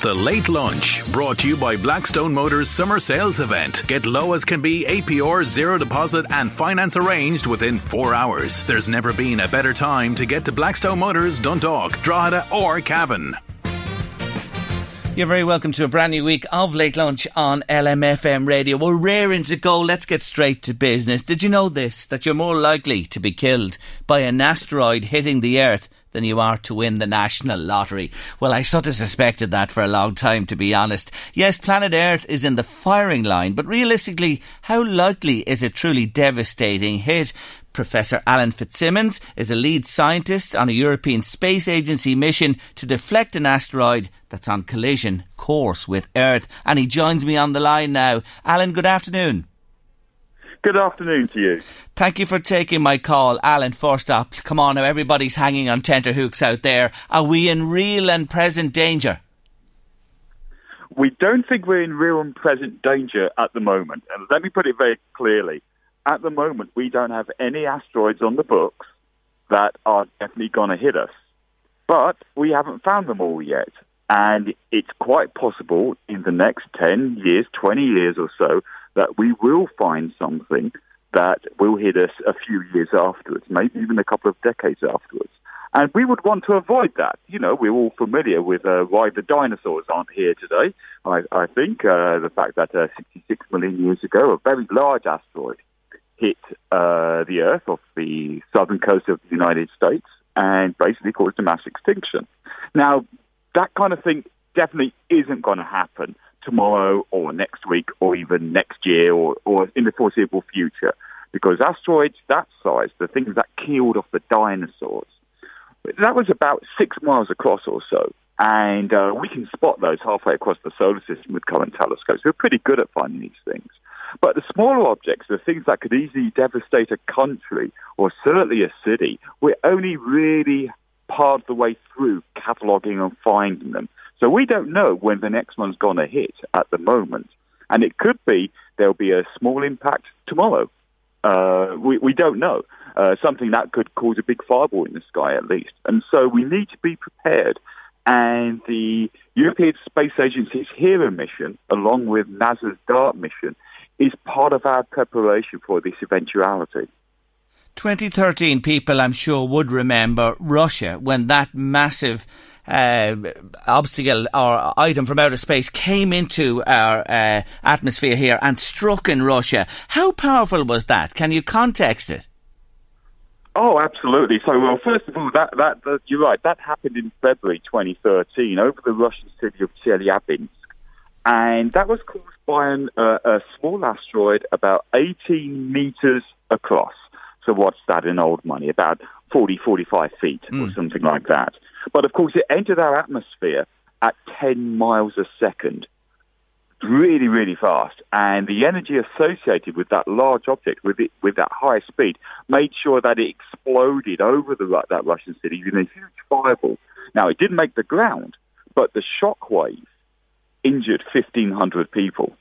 The Late Lunch, brought to you by Blackstone Motors Summer Sales Event. Get low as can be APR, zero deposit, and finance arranged within four hours. There's never been a better time to get to Blackstone Motors, Dundalk, Drogheda, or Cavan. You're very welcome to a brand new week of Late Lunch on LMFM radio. We're raring to go. Let's get straight to business. Did you know this? That you're more likely to be killed by an asteroid hitting the Earth than you are to win the national lottery. Well, I sort of suspected that for a long time, to be honest. Yes, planet Earth is in the firing line, but realistically, how likely is a truly devastating hit? Professor Alan Fitzsimmons is a lead scientist on a European Space Agency mission to deflect an asteroid that's on collision course with Earth. And he joins me on the line now. Alan, good afternoon. Good afternoon to you. Thank you for taking my call, Alan. First up, come on now, everybody's hanging on tenterhooks out there. Are we in real and present danger? We don't think we're in real and present danger at the moment. And let me put it very clearly. At the moment, we don't have any asteroids on the books that are definitely going to hit us. But we haven't found them all yet. And it's quite possible in the next 10 years, 20 years or so, that we will find something that will hit us a few years afterwards, maybe even a couple of decades afterwards. And we would want to avoid that. You know, we're all familiar with uh, why the dinosaurs aren't here today. I, I think uh, the fact that uh, 66 million years ago, a very large asteroid hit uh, the Earth off the southern coast of the United States and basically caused a mass extinction. Now, that kind of thing definitely isn't going to happen tomorrow or next week or even next year or, or in the foreseeable future. Because asteroids that size, the things that killed off the dinosaurs, that was about six miles across or so. And uh, we can spot those halfway across the solar system with current telescopes. We're pretty good at finding these things. But the smaller objects, the things that could easily devastate a country or certainly a city, we're only really part of the way through cataloguing and finding them. So we don't know when the next one's going to hit at the moment. And it could be there'll be a small impact tomorrow. Uh, we, we don't know. Uh, something that could cause a big fireball in the sky at least. And so we need to be prepared. And the European Space Agency's HERA mission, along with NASA's DART mission, is part of our preparation for this eventuality. 2013 people, I'm sure, would remember Russia when that massive uh, obstacle or item from outer space came into our uh, atmosphere here and struck in Russia. How powerful was that? Can you context it? Oh, absolutely. So, well, first of all, that, that, that you're right. That happened in February 2013 over the Russian city of Chelyabinsk, and that was caused by an, uh, a small asteroid about 18 meters across. So, what's that in old money? About 40, 45 feet or hmm. something like that. But of course, it entered our atmosphere at 10 miles a second, really, really fast. And the energy associated with that large object, with it, with that high speed, made sure that it exploded over the, that Russian city in a huge fireball. Now, it didn't make the ground, but the shock wave injured 1,500 people.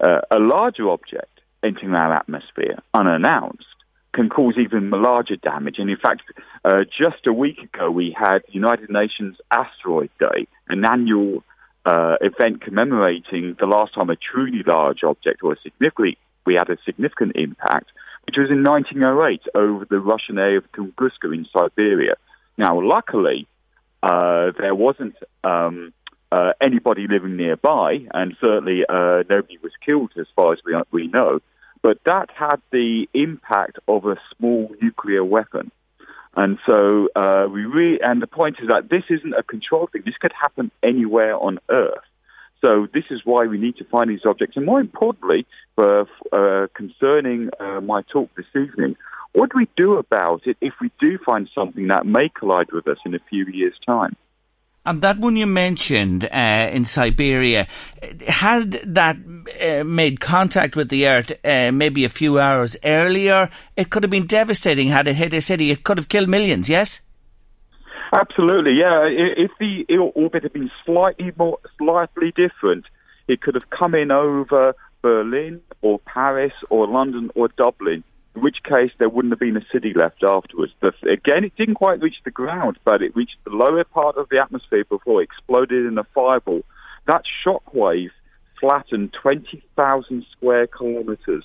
Uh, a larger object entering our atmosphere unannounced can cause even larger damage. And in fact, uh, just a week ago, we had United Nations Asteroid Day, an annual uh, event commemorating the last time a truly large object or a significant we had a significant impact, which was in 1908 over the Russian area of Tunguska in Siberia. Now, luckily, uh, there wasn't um, uh, anybody living nearby, and certainly uh, nobody was killed as far as we, we know. But that had the impact of a small nuclear weapon. And so uh, we really, and the point is that this isn't a control thing. This could happen anywhere on Earth. So this is why we need to find these objects. And more importantly, uh, concerning uh, my talk this evening, what do we do about it if we do find something that may collide with us in a few years' time? And that one you mentioned uh, in Siberia, had that uh, made contact with the Earth uh, maybe a few hours earlier, it could have been devastating had it hit a city. It could have killed millions, yes? Absolutely, yeah. If the orbit had been slightly more, slightly different, it could have come in over Berlin or Paris or London or Dublin in which case there wouldn't have been a city left afterwards. But again, it didn't quite reach the ground, but it reached the lower part of the atmosphere before it exploded in a fireball. That shockwave flattened 20,000 square kilometres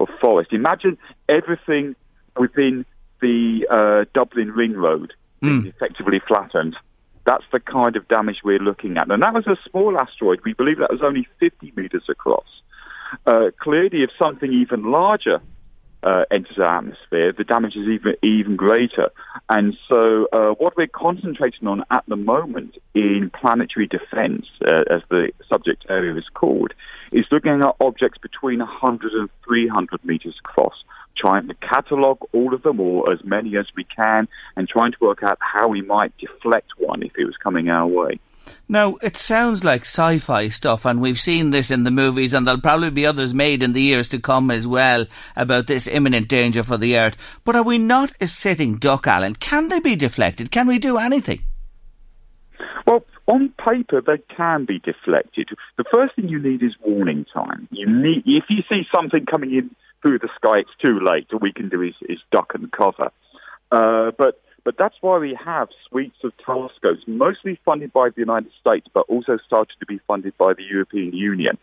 of forest. Imagine everything within the uh, Dublin Ring Road mm. effectively flattened. That's the kind of damage we're looking at. And that was a small asteroid. We believe that was only 50 metres across. Uh, clearly, if something even larger uh, enters our atmosphere, the damage is even even greater. And so, uh, what we're concentrating on at the moment in planetary defence, uh, as the subject area is called, is looking at objects between 100 and 300 meters across, trying to catalogue all of them or as many as we can, and trying to work out how we might deflect one if it was coming our way. Now, it sounds like sci fi stuff, and we've seen this in the movies, and there'll probably be others made in the years to come as well about this imminent danger for the Earth. But are we not a sitting duck, Alan? Can they be deflected? Can we do anything? Well, on paper, they can be deflected. The first thing you need is warning time. You need, if you see something coming in through the sky, it's too late. All we can do is, is duck and cover. Uh, but but that's why we have suites of telescopes, mostly funded by the United States, but also started to be funded by the European Union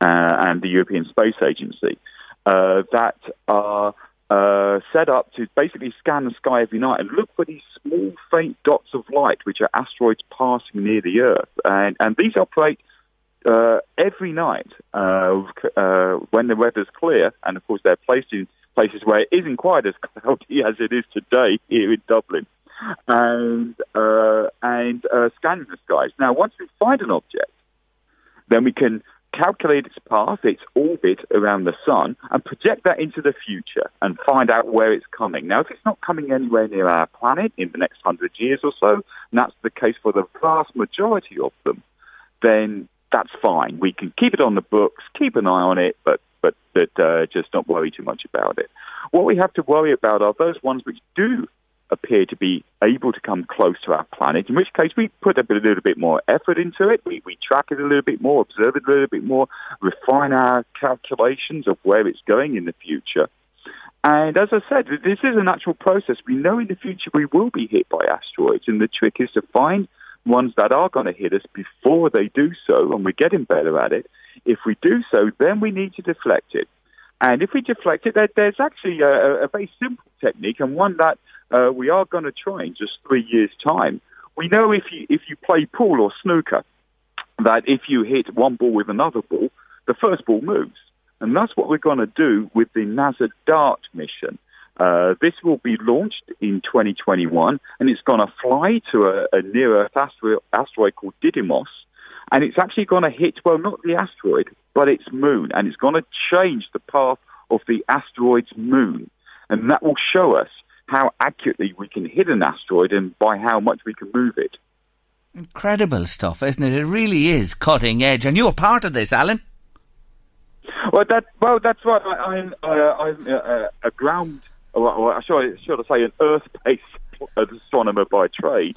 uh, and the European Space Agency, uh, that are uh, set up to basically scan the sky every night and look for these small, faint dots of light, which are asteroids passing near the Earth. And, and these operate uh, every night uh, uh, when the weather's clear, and of course they're placed in places where it isn't quite as cloudy as it is today here in Dublin, and uh, and uh, scanning the skies. Now, once we find an object, then we can calculate its path, its orbit around the sun, and project that into the future and find out where it's coming. Now, if it's not coming anywhere near our planet in the next hundred years or so, and that's the case for the vast majority of them, then that's fine. We can keep it on the books, keep an eye on it, but but but uh, just not worry too much about it. What we have to worry about are those ones which do appear to be able to come close to our planet, in which case we put a, bit, a little bit more effort into it. We, we track it a little bit more, observe it a little bit more, refine our calculations of where it's going in the future. And as I said, this is a natural process. We know in the future we will be hit by asteroids, and the trick is to find ones that are going to hit us before they do so, and we're getting better at it. If we do so, then we need to deflect it. And if we deflect it, there, there's actually a, a, very simple technique, and one that uh, we are going to try in just three years' time. We know if you if you play pool or snooker, that if you hit one ball with another ball, the first ball moves, and that's what we're going to do with the NASA DART mission. Uh, this will be launched in 2021, and it's going to fly to a, a near Earth asteroid, asteroid called Didymos, and it's actually going to hit, well, not the asteroid, but its moon, and it's going to change the path of the asteroid's moon. And that will show us how accurately we can hit an asteroid and by how much we can move it. Incredible stuff, isn't it? It really is cutting edge, and you're part of this, Alan. Well, that well, that's right. I, am uh, I'm uh, a ground, or, should, I, should I say, an Earth-based astronomer by trade,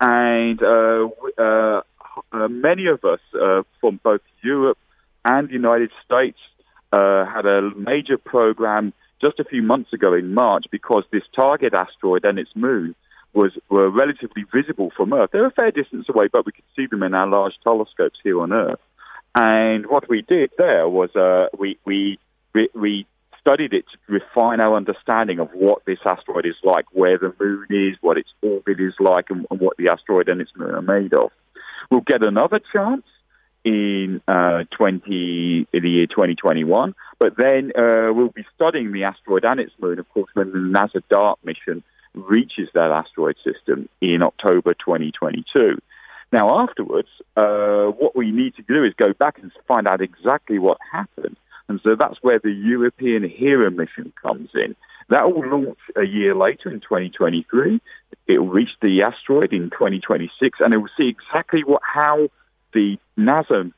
and uh, uh, uh, many of us uh, from both Europe and the United States uh, had a major program just a few months ago in March because this target asteroid and its moon was were relatively visible from Earth. They're a fair distance away, but we could see them in our large telescopes here on Earth. And what we did there was uh, we, we we studied it to refine our understanding of what this asteroid is like, where the moon is, what its orbit is like, and, and what the asteroid and its moon are made of. We'll get another chance in uh, 20 in the year 2021, but then uh, we'll be studying the asteroid and its moon, of course, when the NASA DART mission reaches that asteroid system in October 2022. Now, afterwards, uh, what we need to do is go back and find out exactly what happened. And so that's where the European HERA mission comes in. That will launch a year later in 2023. It will reach the asteroid in 2026, and it will see exactly what how the NASA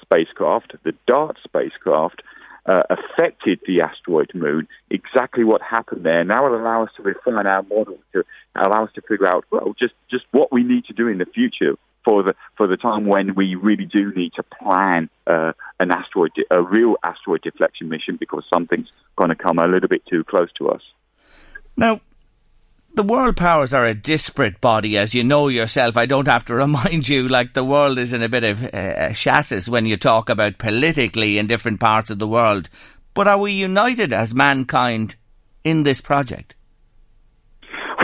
spacecraft, the DART spacecraft, uh, affected the asteroid moon, exactly what happened there. Now it will allow us to refine our model to allow us to figure out, well, just, just what we need to do in the future for the for the time when we really do need to plan uh, an asteroid, a real asteroid deflection mission, because something's going to come a little bit too close to us. Now, the world powers are a disparate body, as you know yourself. I don't have to remind you, like the world is in a bit of uh, chassis when you talk about politically in different parts of the world. But are we united as mankind in this project?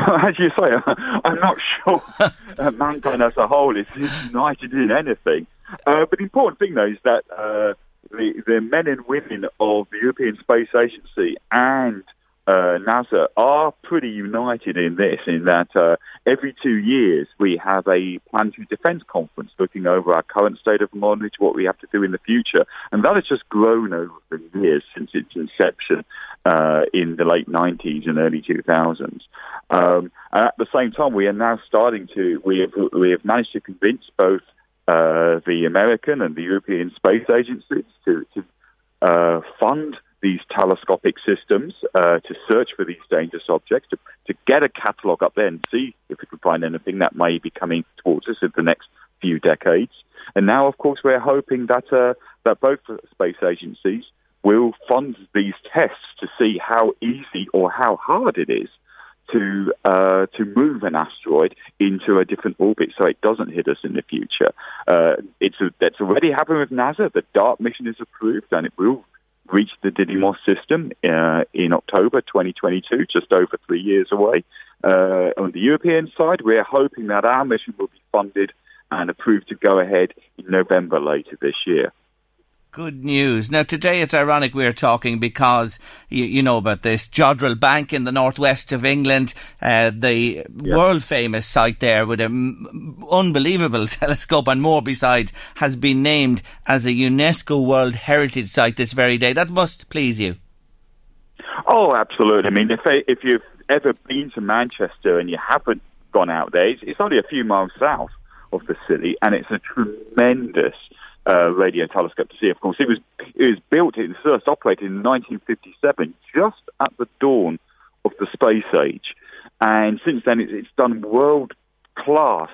as you say, I'm not sure uh, mankind as a whole is, united in anything. Uh, but the important thing, though, is that uh, the, the men and women of the European Space Agency and uh, NASA are pretty united in this, in that uh, every two years we have a planetary defense conference looking over our current state of knowledge, what we have to do in the future. And that has just grown over the years since its inception uh, in the late 90s and early 2000s. Um, and at the same time, we are now starting to, we have, we have managed to convince both uh, the American and the European space agencies to, to uh, fund these telescopic systems uh, to search for these dangerous objects, to, to get a catalogue up there and see if we can find anything that may be coming towards us in the next few decades. And now, of course, we're hoping that uh, that both space agencies will fund these tests to see how easy or how hard it is to uh, to move an asteroid into a different orbit so it doesn't hit us in the future. Uh, it's that's already happened with NASA. The DART mission is approved and it will reach the Didymos system uh, in October 2022, just over three years away. Uh, on the European side, we're hoping that our mission will be funded and approved to go ahead in November later this year. Good news. Now, today it's ironic we're talking because you, you know about this Jodrell Bank in the northwest of England, uh, the yep. world famous site there with an unbelievable telescope and more besides, has been named as a UNESCO World Heritage Site this very day. That must please you. Oh, absolutely. I mean, if if you've ever been to Manchester and you haven't gone out there, it's, it's only a few miles south of the city, and it's a tremendous uh, radio telescope to see. Of course, it was it was built. It was first operated in 1957, just at the dawn of the space age, and since then it, it's done world class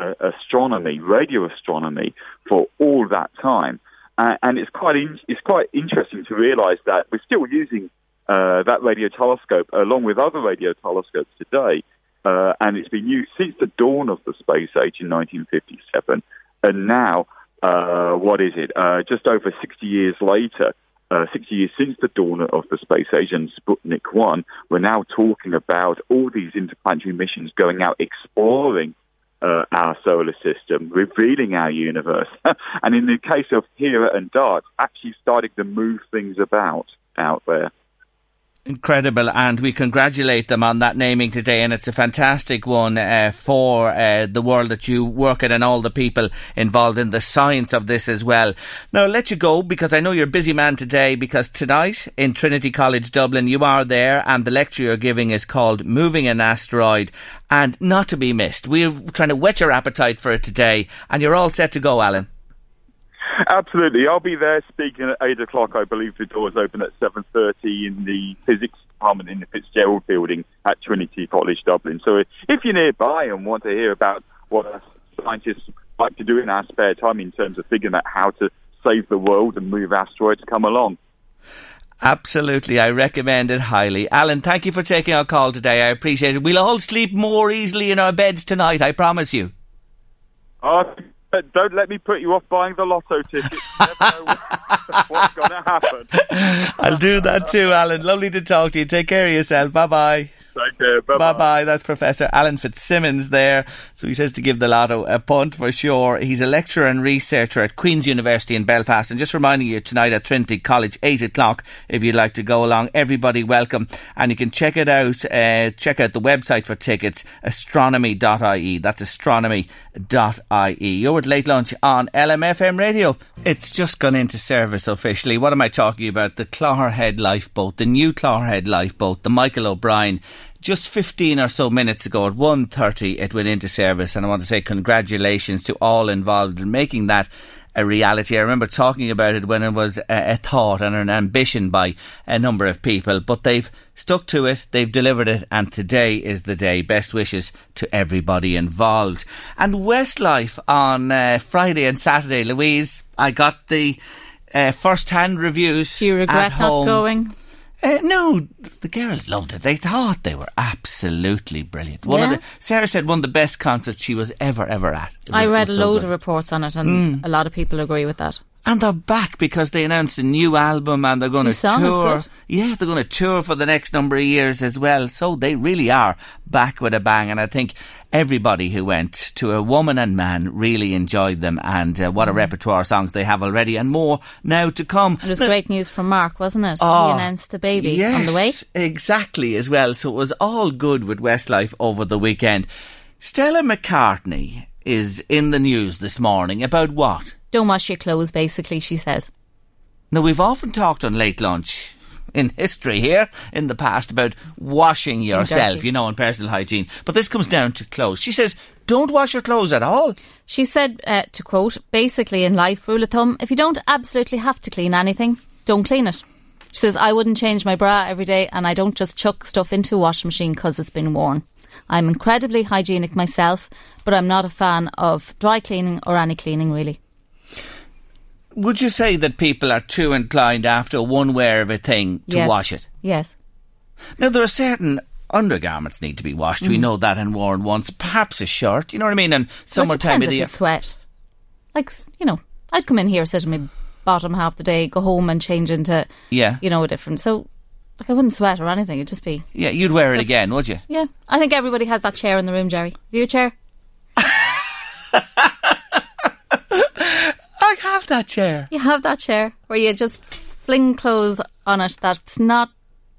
uh, astronomy, radio astronomy, for all that time. Uh, and it's quite in, it's quite interesting to realise that we're still using uh, that radio telescope along with other radio telescopes today, uh, and it's been used since the dawn of the space age in 1957, and now uh, what is it? Uh, just over 60 years later, uh, 60 years since the dawn of the space age and Sputnik 1, we're now talking about all these interplanetary missions going out exploring uh, our solar system, revealing our universe. and in the case of Hera and Dart, actually starting to move things about out there. Incredible, and we congratulate them on that naming today, and it's a fantastic one uh, for uh, the world that you work in and all the people involved in the science of this as well. Now, I'll let you go because I know you're a busy man today. Because tonight in Trinity College Dublin, you are there, and the lecture you're giving is called "Moving an Asteroid," and not to be missed. We're trying to whet your appetite for it today, and you're all set to go, Alan. Absolutely, I'll be there speaking at eight o'clock. I believe the doors open at seven thirty in the physics department in the Fitzgerald Building at Trinity College Dublin. So if you're nearby and want to hear about what scientists like to do in our spare time in terms of figuring out how to save the world and move asteroids, come along. Absolutely, I recommend it highly. Alan, thank you for taking our call today. I appreciate it. We'll all sleep more easily in our beds tonight, I promise you. Uh, Uh, don't let me put you off buying the lotto ticket. You never know what's going to happen. I'll do that too, Alan. Lovely to talk to you. Take care of yourself. Bye bye. Take care. Bye Bye. That's Professor Alan Fitzsimmons there. So he says to give the lotto a punt for sure. He's a lecturer and researcher at Queen's University in Belfast. And just reminding you tonight at Trinity College, 8 o'clock, if you'd like to go along. Everybody welcome. And you can check it out, uh, check out the website for tickets, astronomy.ie. That's astronomy.ie. You're at late lunch on LMFM radio. It's just gone into service officially. What am I talking about? The Clogherhead lifeboat, the new Clogherhead lifeboat, the Michael O'Brien just 15 or so minutes ago at 1.30 it went into service and I want to say congratulations to all involved in making that a reality. I remember talking about it when it was a, a, thought and an ambition by a number of people, but they've stuck to it, they've delivered it, and today is the day. Best wishes to everybody involved. And Westlife on uh, Friday and Saturday, Louise, I got the uh, first hand reviews. Do you regret not going? Uh, no, the girls loved it. They thought they were absolutely brilliant. One of Yeah? the Sarah said one of the best concerts she was ever ever at. I read a so load good. of reports on it, and a lot of people agree with that. And they're back because they announced a new album and they're going to tour. Yeah, they're going to tour for the next number of years as well. So they really are back with a bang. And I think everybody who went to a woman and man really enjoyed them. And uh, Mm. what a repertoire of songs they have already and more now to come. It was Now- great news from Mark, wasn't it? Oh, he announced the baby yes, on the way. Exactly, as well. So it was all good with Westlife over the weekend. Stella McCartney is in the news this morning about what? Don't wash your clothes, basically, she says. Now, we've often talked on late lunch in history here in the past about washing yourself, you know, and personal hygiene. But this comes down to clothes. She says, don't wash your clothes at all. She said, uh, to quote, basically in life, rule of thumb, if you don't absolutely have to clean anything, don't clean it. She says, I wouldn't change my bra every day and I don't just chuck stuff into a washing machine because it's been worn. I'm incredibly hygienic myself, but I'm not a fan of dry cleaning or any cleaning really. Would you say that people are too inclined after one wear of a thing to Yes. wash it? Yes. Now, there are certain undergarments need to be washed. We mm. know that and worn once. Perhaps a shirt, you know what I mean? And summertime of the year. sweat. Like, you know, I'd come in here, sit in my bottom half the day, go home and change into, Yeah. you know, a different. So, like, I wouldn't sweat or anything. It'd just be, Yeah, you'd wear it again, would you? yeah. I think everybody has that chair in the room, Jerry. Have you chair? I have that chair. You have that chair where you just fling clothes on it that's not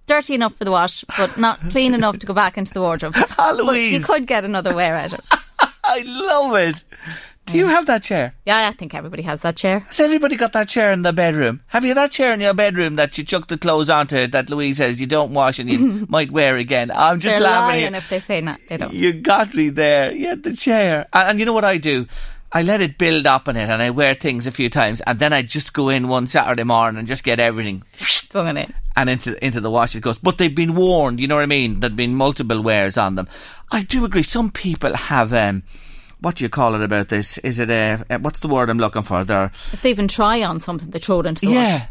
dirty enough for the wash, but not clean enough to go back into the wardrobe. But you could get another wear out of it. I love it. Do you have that chair? Yeah, I think everybody has that chair. Has everybody got that chair in the bedroom? Have you that chair in your bedroom that you chuck the clothes onto that Louise says you don't wash and you might wear again? I'm just They're laughing. lying if they say not. They don't. You got me there. Yeah, the chair. And, and you know what I do? I let it build up in it and I wear things a few times and then I just go in one Saturday morning and just get everything it in. and into into the wash it goes. But they've been warned, you know what I mean? There've been multiple wears on them. I do agree. Some people have um what do you call it about this? Is it a, uh what's the word I'm looking for? They're If they even try on something, they throw it into the yeah. wash.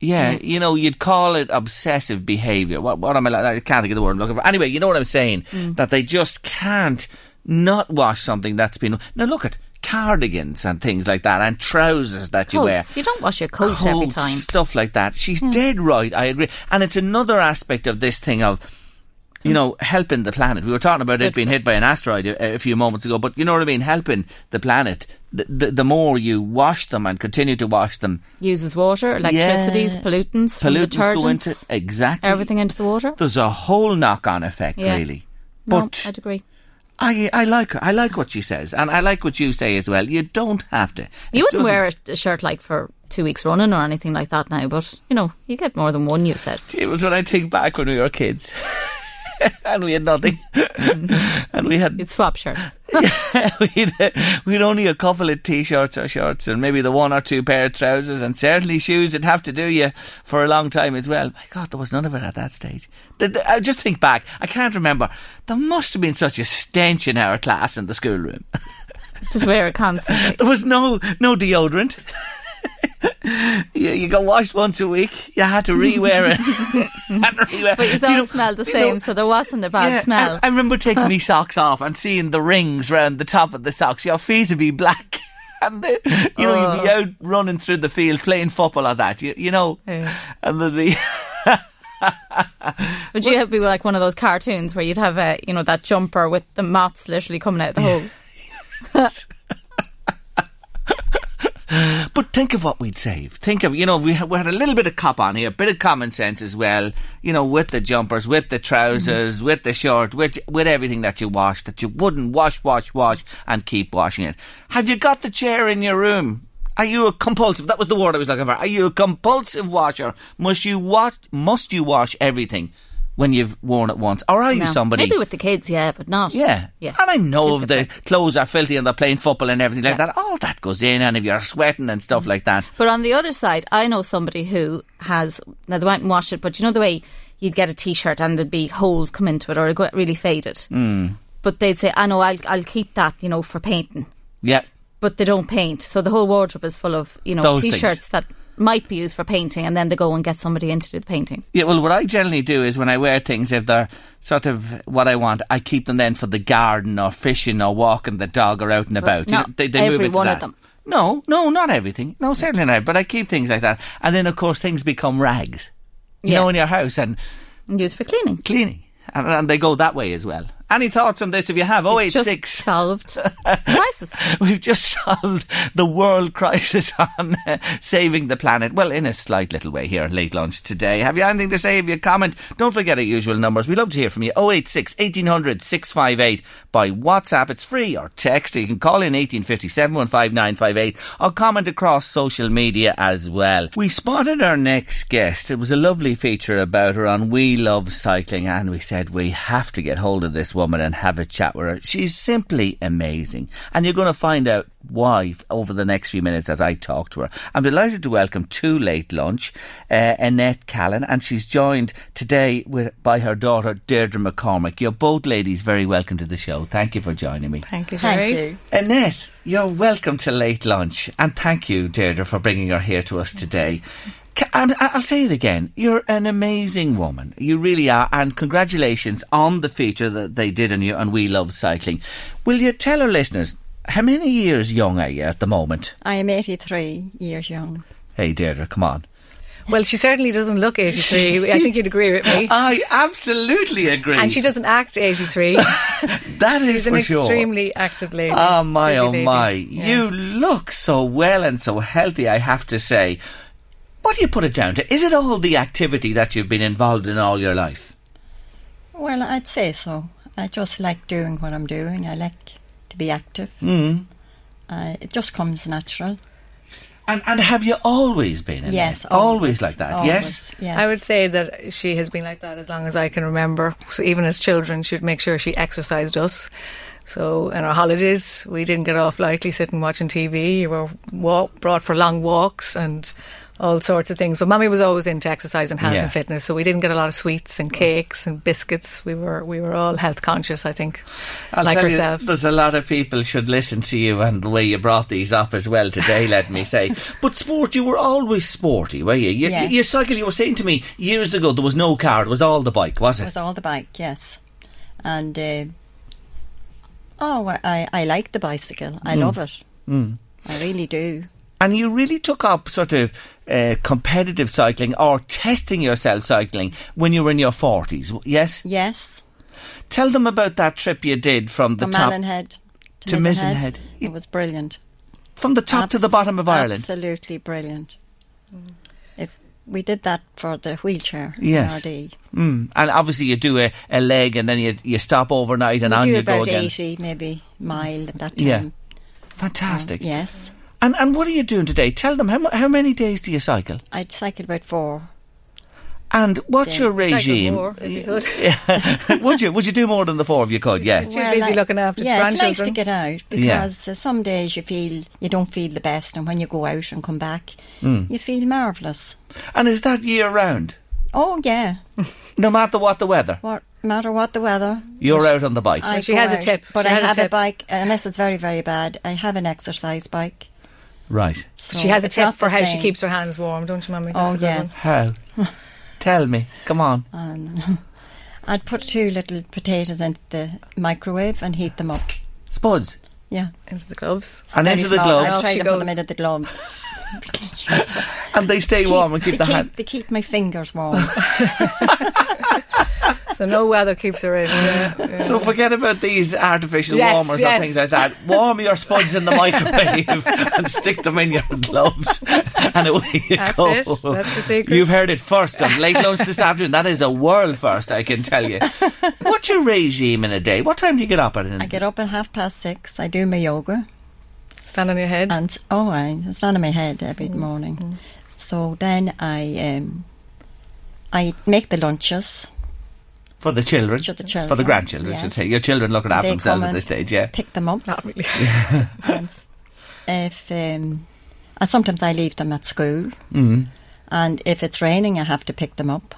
Yeah, Yeah. you know, you'd call it obsessive behaviour. What, what am I? like- I can't think of the word I'm looking for. Anyway, you know what I'm saying? Mm. That they just can't not wash something that's been. Now look at cardigans and things like that, and trousers that you wear. Coats. You don't wash your coat every time. Stuff like that. She's hmm. dead right. I agree. And it's another aspect of this thing of. You know, helping the planet. We were talking about it being hit by an asteroid a, a few moments ago, but you know what I mean? Helping the planet. The, the, the more you wash them and continue to wash them, Uses water, electricities, Yeah. pollutants, pollutants detergents, go into exactly everything into the water. There's a whole knock-on effect, Yeah. really. No, I'd agree. I, I like her. I like what she says, and I like what you say as well. You don't have to. You It wouldn't wear a, a shirt like for two weeks running or anything like that now, but you know, you get more than one. You said. It was when I think back when we were kids, and we had nothing, mm-hmm. and we had You'd swap shirts. we'd, we'd only a couple of t-shirts or shorts, and maybe the one or two pair of trousers, and certainly shoes. It'd have to do you for a long time as well. My God, there was none of it at that stage. The, the, I just think back. I can't remember. There must have been such a stench in our class in the schoolroom. Just wear it constantly. There was no no deodorant. you, you got washed once a week. You had to rewear it. rewear. But you You all know- smelled the same, know, so there wasn't a bad yeah, smell. I, I remember taking my socks off and seeing the rings round the top of the socks. Your feet would be black. and the, you know you'd be oh. out running through the fields playing football like that. You, you know, Yeah. and there'd be. Would you be like one of those cartoons where you'd have a, you know, that jumper with the moths literally coming out of the hose? But think of what we'd save. Think of, you know, we had, we had a little bit of cop on here, a bit of common sense as well, you know, with the jumpers, with the trousers, mm-hmm. with the shirt, with, with everything that you wash, that you wouldn't wash, wash, wash, and keep washing it. Have you got the chair in your room? Are you a compulsive? That was the word I was looking for. Are you a compulsive washer? Must you wash? Must you wash everything when you've worn it once, or are you No. somebody? Maybe with the kids, yeah, but not. Yeah. Yeah. And I know if the clothes are filthy and they're playing football and everything like Yeah. that, all that goes in, and if you're sweating and stuff like that. But on the other side, I know somebody who has now they went and washed it, but you know the way you'd get a t-shirt and there'd be holes come into it or it got really faded. Mm. But they'd say, "I know, I'll I'll keep that, you know, for painting." Yeah. But they don't paint, so the whole wardrobe is full of you know Those t-shirts things. that might be used for painting, and then they go and get somebody in to do the painting. Yeah, well, what I generally do is when I wear things, if they're sort of what I want, I keep them then for the garden or fishing or walking the dog or out and about. You know, they, they move every into one of that. them. No, no, not everything. No, certainly not. But I keep things like that. And then, of course, things become rags. You Yeah. know, in your house and And used for cleaning. cleaning. And, and they go that way as well. Any thoughts on this if you have? Oh eight Just solved crisis. We've just solved the world crisis on uh, saving the planet. Well, in a slight little way here at late lunch today. Have you anything to say? Have you comment? Don't forget our usual numbers. We love to hear from you. 086 1800 658 by WhatsApp. It's free or text. You can call in 1857 15958 or comment across social media as well. We spotted our next guest. It was a lovely feature about her on We Love Cycling and we said we have to get hold of this woman and have a chat with her. She's simply amazing. And you're going to find out why over the next few minutes as I talk to her. I'm delighted to welcome to Late Lunch uh, Annette Callan and she's joined today with, by her daughter Deirdre McCormick. You're both ladies very welcome to the show. Thank you for joining me. Thank you, Thank Sherry. you. Annette, you're welcome to Late Lunch, and thank you, Deirdre, for bringing her here to us today. Ca- I'm- I'll say it again. You're an amazing woman. You really are, and congratulations on the feature that they did on you on We Love Cycling. Will you tell our listeners how many years young are you at the moment? I am 83 years young. Hey, Deirdre, come on. Well, she certainly doesn't look 83. I think you'd agree with me. I absolutely agree. And she doesn't act 83. That is She's an sure. extremely active lady. Oh my, oh lady. my! Yeah. You look so well and so healthy. I have to say. What do you put it down to? Is it all the activity that you've been involved in all your life? Well, I'd say so. I just like doing what I'm doing. I like to be active. Mm. Uh, it just comes natural. And and have you always been? In Yes, that? always, always, like that. always, Yes. Yes. I would say that she has been like that as long as I can remember. So even as children, she'd make sure she exercised us. So in our holidays, we didn't get off lightly sitting watching TV. You were walk, brought for long walks and all sorts of things. But Mummy was always into exercise and health Yeah. and fitness, so we didn't get a lot of sweets and cakes and biscuits. We were we were all health conscious, I think, I'll like tell you, herself. there's a lot of people should listen to you and the way you brought these up as well today. let me say, but sport, you were always sporty, were you? You, Yeah. you, you cycle. You were saying to me years ago there was no car; it was all the bike, was it it? was all the bike, yes. And, uh, oh, I, I like the bicycle. I love it. Mm. I really do. And you really took up sort of uh, competitive cycling or testing yourself cycling when you were in your 40s, yes? Yes. Tell them about that trip you did from the From top to, to. Mizenhead. It was brilliant. from the top to the bottom of Ireland. Absolutely brilliant. If we did that for the wheelchair Yes. Ardee. Mm. And obviously you do a, a leg and then you you stop overnight and we on do you go about again. 80 maybe mile at that time. Yeah. Fantastic. Yes. And and what are you doing today? Tell them how how many days do you cycle? I'd cycle about four. And what's Yeah. your Cycle regime? more, if you could. would you would you do more than the four if you could? Yes. Too busy I- looking after yeah, it's nice to get out because uh, some days you feel you don't feel the best, and when you go out and come back, Mm. you feel marvelous. And is that year round? Oh yeah, No matter what the weather, what matter what the weather, you're out on the bike. I she go has a tip. But She I had a have a, bike unless it's very very bad. I have an exercise bike. Right. So she has a tip for the how she keeps her hands warm, don't you, Mummy? Oh, That's a yes. one. How? Tell me. Come on. And I'd put two little potatoes into the microwave and heat them up. Spuds. Yeah. into the gloves. And Very into the small. gloves. I Off try she to put them into the glove. And they stay warm and keep the keep, hand. They keep my fingers warm. So no weather keeps her in. Yeah, yeah. So forget about these artificial Yes, warmers or yes. things like that. Warm your spuds in the microwave and stick them in your gloves, and away you That's go. it. That's the secret. You've heard it first on late lunch this afternoon. That is a world first, I can tell you. What's your regime in a day? What time do you get up at? I get up at half past six. I do my yoga. Stand on your head. And oh, I stand on my head every Mm. morning. So then I um, I make the lunches. For the children, For the children, for the grandchildren, I should say. Your children looking after They themselves come at this stage, yeah. Pick them up. Not really. and if um, and sometimes I leave them at school. Mm. And if it's raining, I have to pick them up.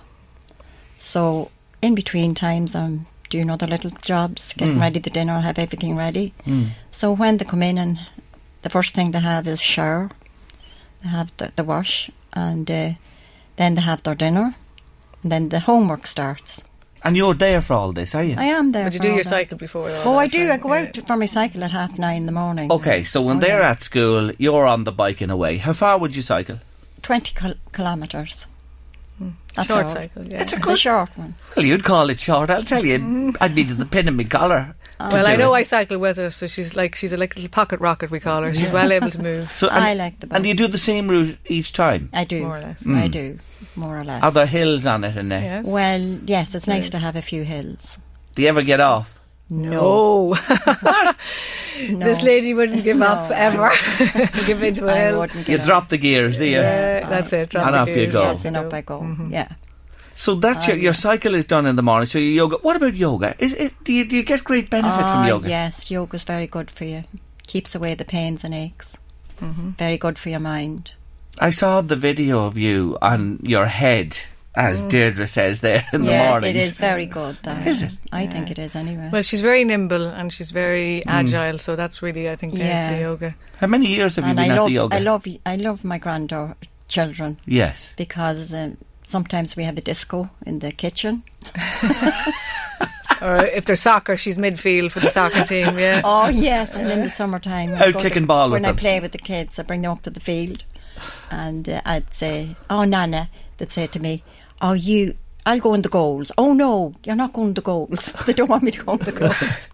So in between times, I'm doing other little jobs, getting Mm. ready the dinner, have everything ready. Mm. So when they come in, and the first thing they have is shower, they have the, the wash, and uh, then they have their dinner, and then the homework starts. And you're there for all this, are you? I am there. Would you do all your that. cycle before? all Oh, I that, do. I right? go Yeah. out for my cycle at half nine in the morning. Okay, so when Oh, they're yeah. at school, you're on the bike in a way. How far would you cycle? 20 kil- kilometres. Hmm. That's Short all. cycle. Yeah. It's a The good. short one. Well, you'd call it short. I'll tell you, I'd be to the pin in my collar. To Well, I know it. I cycle with her, so she's like she's a like little pocket rocket. We call her. She's well able to move. So I like the bike. And you do the same route each time. I do. More or less. I do. More or less. Are there hills on it and there? Yes. Well, yes, it's nice Right. to have a few hills. Do you ever get off? no. No. this lady wouldn't give up ever. give into a I hill. You get drop the gears, do you? Yeah, that's it. Drop And the off you gears, go. Yes, and up I go. Mm-hmm. Yeah. So that's your, your cycle is done in the morning. So your yoga. What about yoga? Is it? Do you, do you get great benefit from Ah, yoga? yes, yoga's very good for you. Keeps away the pains and aches. Mm-hmm. Very good for your mind. I saw the video of you on your head, as Deirdre says there in the yes, mornings. it is very good. That. Is it? I think it is anyway. Well, she's very nimble and she's very agile, so that's really, I think, down Yeah. to the yoga. How many years have you and been I at love, the yoga? I love, I love my granddaughter children yes. because um, sometimes we have a disco in the kitchen. Or if there's soccer, she's midfield for the soccer team. Yeah. Oh yes, and in the summertime, Out kicking to- ball with when I them. play with the kids, I bring them up to the field, and uh, I'd say, "Oh, Nana," they'd say to me, "Oh, you." I'll go in the goals. Oh no, you're not going to goals. they don't want me to go in the goals.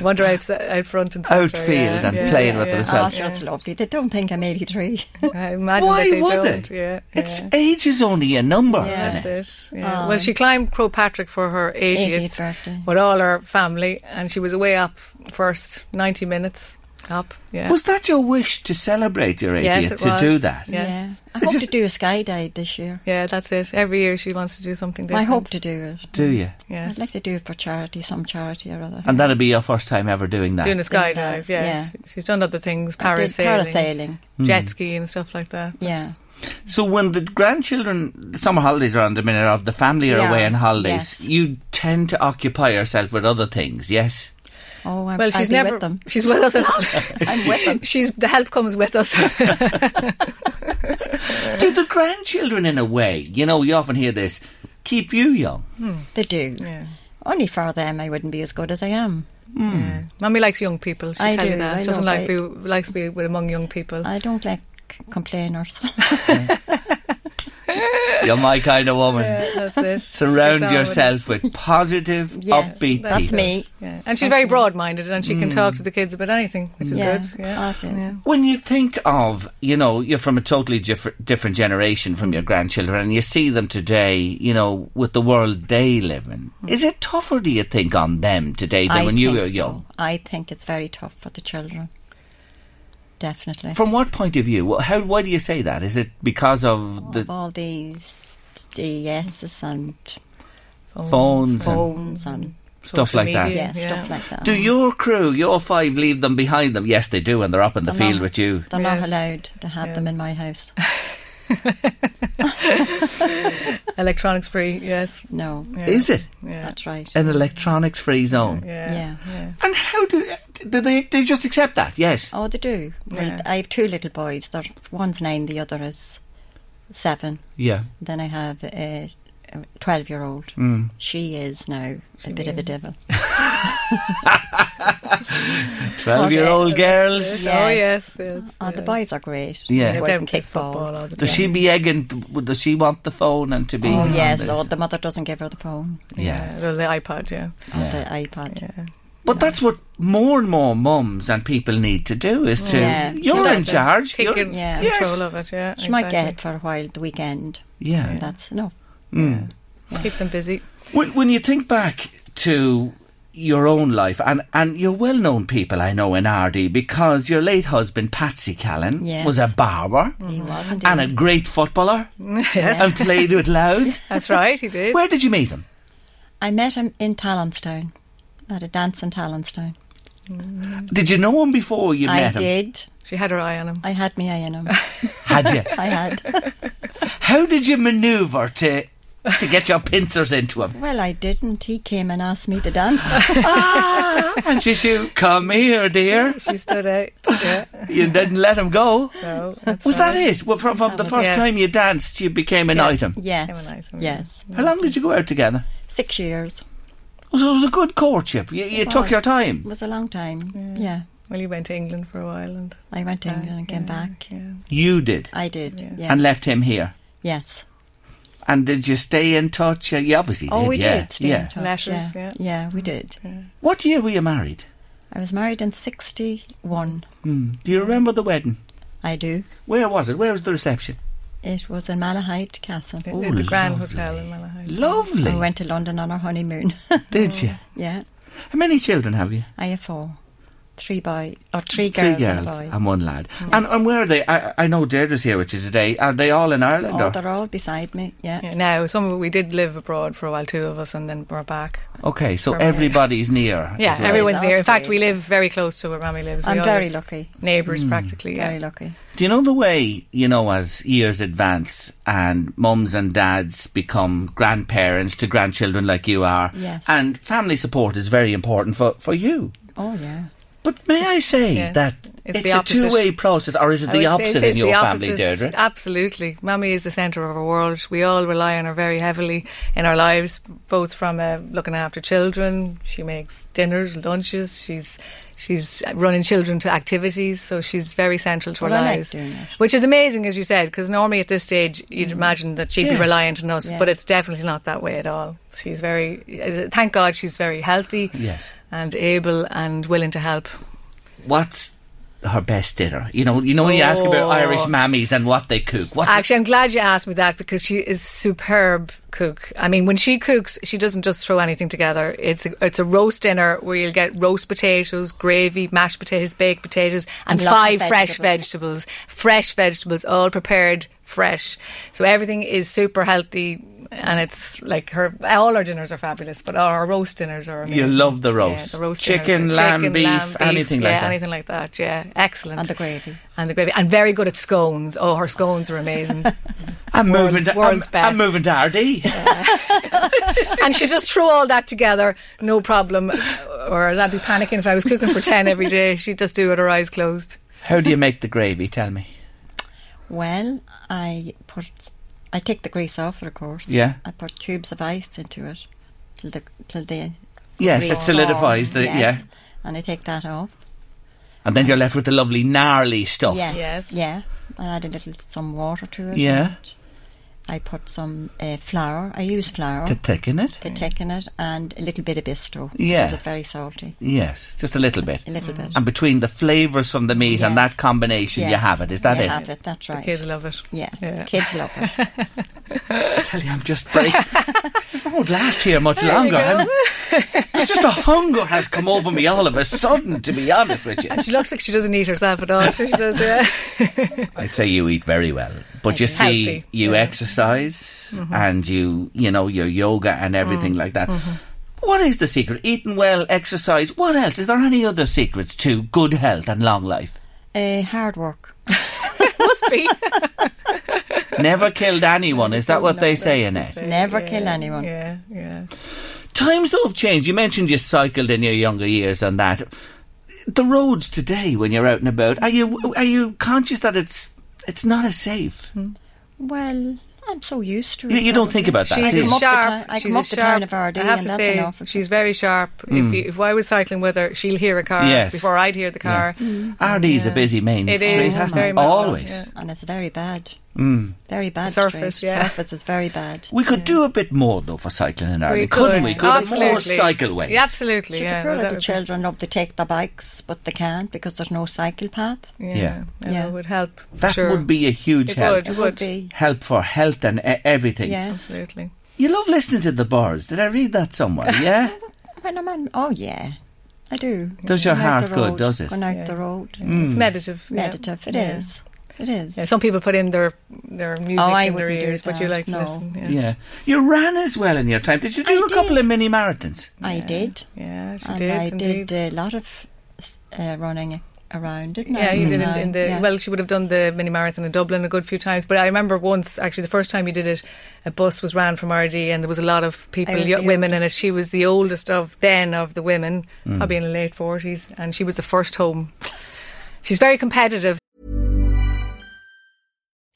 Wander out, out front and centre, Outfield yeah, and yeah, playing yeah, with them yeah. as well. Oh, sure, it's lovely. They don't think I'm 83. I Why that they would don't. they? Yeah, It's yeah. age is only a number. Yeah. That's it. Yeah. Oh. Well, she climbed Croagh Patrick for her 80th, 80th birthday. with all her family, and she was away up first 90 minutes up. Yeah. Was that your wish to celebrate your 80th Yes, it to was. do that? Yeah. Yeah. Yes. I It's hope to do a skydive this year. Yeah, that's it. Every year she wants to do something different. I hope to do it. Do you? Yeah. I'd like to do it for charity, some charity or other. And that'll be your first time ever doing that. Doing a Doing that, skydive, yeah. yeah. She's done other things, I did parasailing, Parasailing. Hmm. jet ski and stuff like that. Yeah. So when the grandchildren, the summer holidays are on the minute of the family are Yeah, away on holidays, yes. you tend to occupy yourself with other things, yes? Oh, I'm, Well, I'll she's be never. with them. She's with us at all. I'm with them. She's the help comes with us. Do the grandchildren, in a way, you know, you often hear this, keep you young? Hmm. They do. yeah. Only for them, I wouldn't be as good as I am. Hmm. Hmm. yeah. Mummy likes young people. She I tell you do, that. I Doesn't like it. be likes to be with among young people. I don't like complainers. You're my kind of woman. Yeah, that's it. Surround Gets on with yourself with, positive, Yes, upbeat that's people. me. Yeah. And she's very broad minded and she can mm. talk to the kids about anything, which is Yeah, good. Yeah. Yeah. When you think of, you know, you're from a totally different, different generation from your grandchildren, and you see them today, you know, with the world they live in, mm. is it tougher, do you think, on them today than I when you were so. young? I think it's very tough for the children. Definitely. From what point of view? How? Why do you say that? Is it because of the of all these DSs and phones and phones and stuff social like that? yeah, Yeah. stuff like that. Do mm. your crew, your five, leave them behind them? Yes, they do, and they're up in the They're field not- with you. They're Yes. not allowed to have Yeah. them in my house. Electronics free, yes. No, Yeah. Is it Yeah. that's right. an electronics-free zone? yeah. Yeah. yeah. And how do do they? They just accept that? Yes. Oh, they do. Well, Yeah. I have two little boys. They're, one's nine, the other is seven. Yeah. Then I have a twelve-year-old. Mm. She is now a bit of a devil. Twelve-year-old girls. Yes. Oh yes, yes. Oh, the boys are great. Yeah. They They go and kick football all the Does time. she be egging? Does she want the phone and to be? Oh yes, this? or the mother doesn't give her the phone yeah. Yeah, well, the iPod, yeah. or the iPad. yeah. But that's what more and more mums and people need to do is to. Yeah, you're in charge. Take You're- in- Yeah. Yes. control of it, yeah. She might get it for a while the weekend. Yeah. And that's enough. Mm. Keep them busy. When, when you think back to your own life, and, and you're well known people, I know, in Ardee, because your late husband, Patsy Callan, Yes. was a barber He wasn't. and a great footballer yes, and played with Louth. that's right. He did. Where did you meet him? I met him in Tallanstown at a dance in Tallanstown. Mm. Did you know him before you I met him? I did. She had her eye on him. I had my eye on him. Had you? I had. How did you manoeuvre to to get your pincers into him? well, I didn't. He came and asked me to dance. Ah, and she said, "Come here, dear." She stood out. Yeah. You didn't let him go. No, Was right. that it? Well, from, from the was- first yes. time you danced, you became an Yes. item. yes. Came an item, yes. How long did you go out together? Six years. Oh, so it was a good courtship. You, you took your time. It was a long time. Yeah. Well, you went to England for a while and I went to back, England and came yeah, back. Yeah. You did, I did. Yeah. Yeah. and left him here. yes. And did you stay in touch? Uh, You obviously did. Oh, did. we yeah. did stay yeah. in touch. Letters, yeah. yeah. we did. What year were you married? I was married in 61. Hmm. Do you remember the wedding? I do. Where was it? Where was the reception? It was in Malahide Castle. At, Oh, at the Grand lovely. Hotel in Malahide. Lovely. I went to London on our honeymoon. Did you? yeah. How many children have you? I have four. Three boy or three Three girls, and a boy. and one lad. And, and where are they? I, I know Deirdre's here with you today. Are they all in Ireland? oh, or? they're all beside me. Yeah. Yeah, now, some of we did live abroad for a while, two of us, and then we're back. Okay, so everybody's near. Yeah, well. everyone's That's near. In fact, great. we live very close to where Mammy lives. We I'm all very lucky. Neighbours, mm. practically, yeah. Very lucky. Do you know the way, you know, as years advance and mums and dads become grandparents to grandchildren like you are? Yes. And family support is very important for, for you. Oh yeah. But may I say yes. that It's it's, a two way process, or is it the opposite in your family. Deirdre? Absolutely. Mummy is the centre of our world. We all rely on her very heavily in our lives, both from uh, looking after children. She makes dinners, lunches. She's she's running children to activities, so she's very central to Well, our I like lives. it. Which is amazing, as you said, because normally at this stage you'd imagine that she'd Yes. be reliant on us, Yeah. but it's definitely not that way at all. She's very, uh, thank God, she's very healthy Yes. And able and willing to help. What's her best dinner? You know, you know when you ask about Oh. Irish mammies and what they cook. What Actually, I'm glad you asked me that because she is superb cook. I mean, when she cooks, she doesn't just throw anything together. It's a, it's a roast dinner where you'll get roast potatoes, gravy, mashed potatoes, baked potatoes, and And lots of five fresh vegetables. vegetables. Fresh vegetables, all prepared fresh. So everything is super healthy. And it's like her, all our dinners are fabulous, but our roast dinners are amazing. You love the roast. Yeah, the roast Chicken, dinners are- lamb, chicken, beef, lamb, anything like that. yeah, anything like that. Yeah, excellent. And the gravy. and the gravy, and very good at scones. Oh, her scones are amazing. I'm world's- moving to world's I'm, best. I'm moving to Ardee. and she just threw all that together, no problem. Or I'd be panicking if I was cooking for 10 every day. She'd just do it with her eyes closed. How do you make the gravy? Tell me. Well, I put I take the grease off it, of course. Yeah. I put cubes of ice into it till the till the Yes, it solidifies forms, the yes. yeah, And I take that off. and then you're left with the lovely gnarly stuff. Yes. Yes. Yeah. I add a little some water to it. Yeah. and I put some uh, flour. I use flour To thicken it. to thicken it and a little bit of bisto. Yeah. Because it's very salty. Yes, just a little bit. A little bit. And between the flavours from the meat and that combination, you have it. Is that you it? have it, that's right. Kids love it. Yeah. Yeah. Kids love it. I tell you, I'm just break. it won't last here much longer. I'm- It's just a hunger has come over me all of a sudden. To be honest with you, And she looks like she doesn't eat herself at all. She does, yeah. I'd say you eat very well, but you see, Healthy, you yeah. exercise mm-hmm. and you, you know, your yoga and everything mm. like that. Mm-hmm. What is the secret? Eating well, exercise. What else? Is there any other secrets to good health and long life? uh, hard work. Must be. Never killed anyone. Is that what they say, Annette? Never kill anyone. Yeah, yeah. Times though have changed. You mentioned you cycled in your younger years and that. The roads today, when you're out and about, are you are you conscious that it's it's not as safe? Well, I'm so used to it. You, you don't think about that. She's do a you? come up the sharp. I she's come a up the sharp. turn of Ardee I have and to that's say, she's very sharp. If, you, if I was cycling with her, she'll hear a car Mm. Yes. before I'd hear the car. Ardee's a Yeah. busy main It street, is, hasn't very it? much so, Always. yeah. and it's very bad. Mm. Very bad. surface, street. yeah. Surface is very bad. We could do a bit more though for cycling in Ireland, We couldn't we? Could have more Absolutely. cycleways. Yeah, absolutely. So yeah, the poor that little children love to take their bikes, but they can't because there's no cycle path. Yeah, Yeah. yeah, Yeah. it would help. That sure. would be a huge It help. would. It would be. Help for health and e- everything. Yes. Absolutely. You love listening to the birds. Did I read that somewhere? Yeah. When I'm on, oh yeah, I do. Does your heart good, does it? Going out Yeah. the road. It's meditative. Meditative. It Yeah. is. It is. Yeah, some people put in their their music Oh, I in their ears, but you like to no. listen. Yeah. Yeah. You ran as well in your time. Did you do I a couple of mini marathons? I did. Yeah, she and did. I indeed. did a lot of uh, running around, didn't I? Yeah, you did in, in the Yeah. well. She would have done the mini marathon in Dublin a good few times, but I remember once actually the first time you did it, a bus was ran from Ardee and there was a lot of people, I was yo- the women in it. She was the oldest of then of the women, Mm. probably in the late forties, and she was the first home. She's very competitive.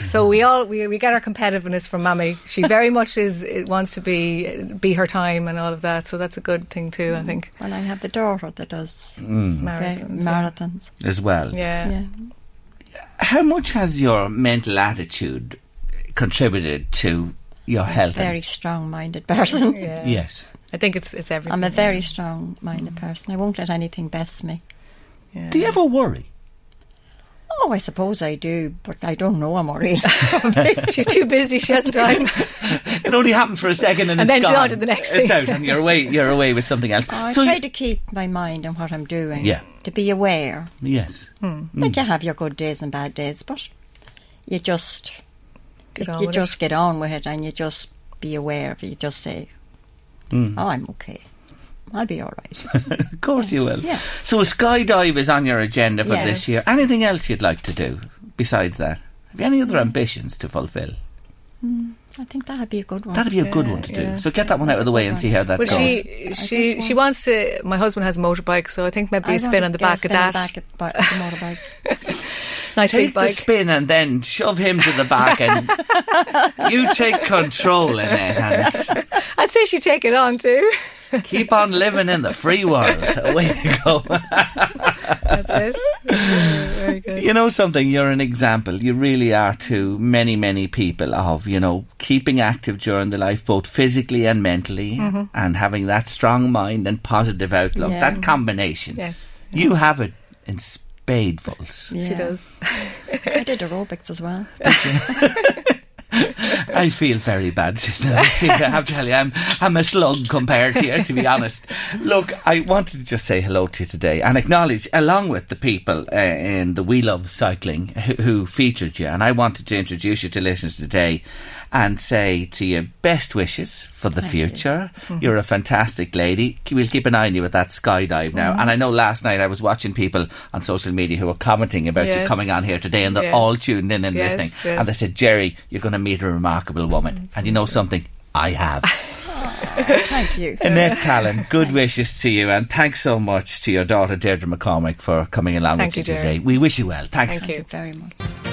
So we all we, we get our competitiveness from Mammy. She very much is it wants to be be her time and all of that. So that's a good thing too. I think Well, I have the daughter that does Mm. marathons. marathons. As well. Yeah. Yeah. How much has your mental attitude contributed to your health? and- Very strong-minded person. Yeah. Yes. I think it's it's everything. I'm a very strong-minded person. I won't let anything best me. Yeah. Do you ever worry? Oh, I suppose I do, but I don't know I'm worried. She's too busy. She hasn't time. It only happens for a second and, And it's then she's gone. on to the next thing. It's out and you're away. You're away with something else. I so try you- to keep my mind on what I'm doing. Yeah. To be aware. yes. Like you have your good days and bad days, but you just Get you on with just it. get on with it and you just be aware of it. You just say, Mm. "Oh, I'm okay. I'll be all right." Of course you will. Yeah. So a skydive is on your agenda for Yes. this year. Anything else you'd like to do besides that? Have you any other mm. ambitions to fulfil? Mm, I think that'd be a good one. That'd be a good Yeah, one to do. yeah. So get that one out of the way and see how that Well, goes. she she just she wants to. My husband has a motorbike, so I think maybe I a spin on the to get a back of spin on that. back of bi- the motorbike. nice Take big the spin and then shove him to the back and you take control in it I'd say she'd take it on too. keep on living in the free world. Away you go. That's it. Very good. You know something, you're an example. You really are to many, many people of, you know, keeping active during the life, both physically and mentally, Mm-hmm. and having that strong mind and positive outlook. Yeah. That combination. Yes, You have it in spadefuls. Yeah. she does. I did aerobics as well. I feel very bad sitting there. I have to tell you, I'm, I'm a slug compared to you, to be honest. Look, I wanted to just say hello to you today and acknowledge, along with the people uh, in the We Love Cycling who, who featured you, and I wanted to introduce you to listeners today and say to you, best wishes for the future. You. are a fantastic lady. We'll keep an eye on you with that skydive now. Mm-hmm. And I know last night I was watching people on social media who were commenting about you coming on here today, and they're Yes. all tuned in and Yes, listening. yes. And they said, Jerry, you're going to meet a remarkable woman. And you know something? I have. Thank you. Annette Callan, good wishes to you, and thanks so much to your daughter Deirdre McCormick for coming along Thank with you you, today. Jerry. We wish you well. Thanks. Thank you. very much.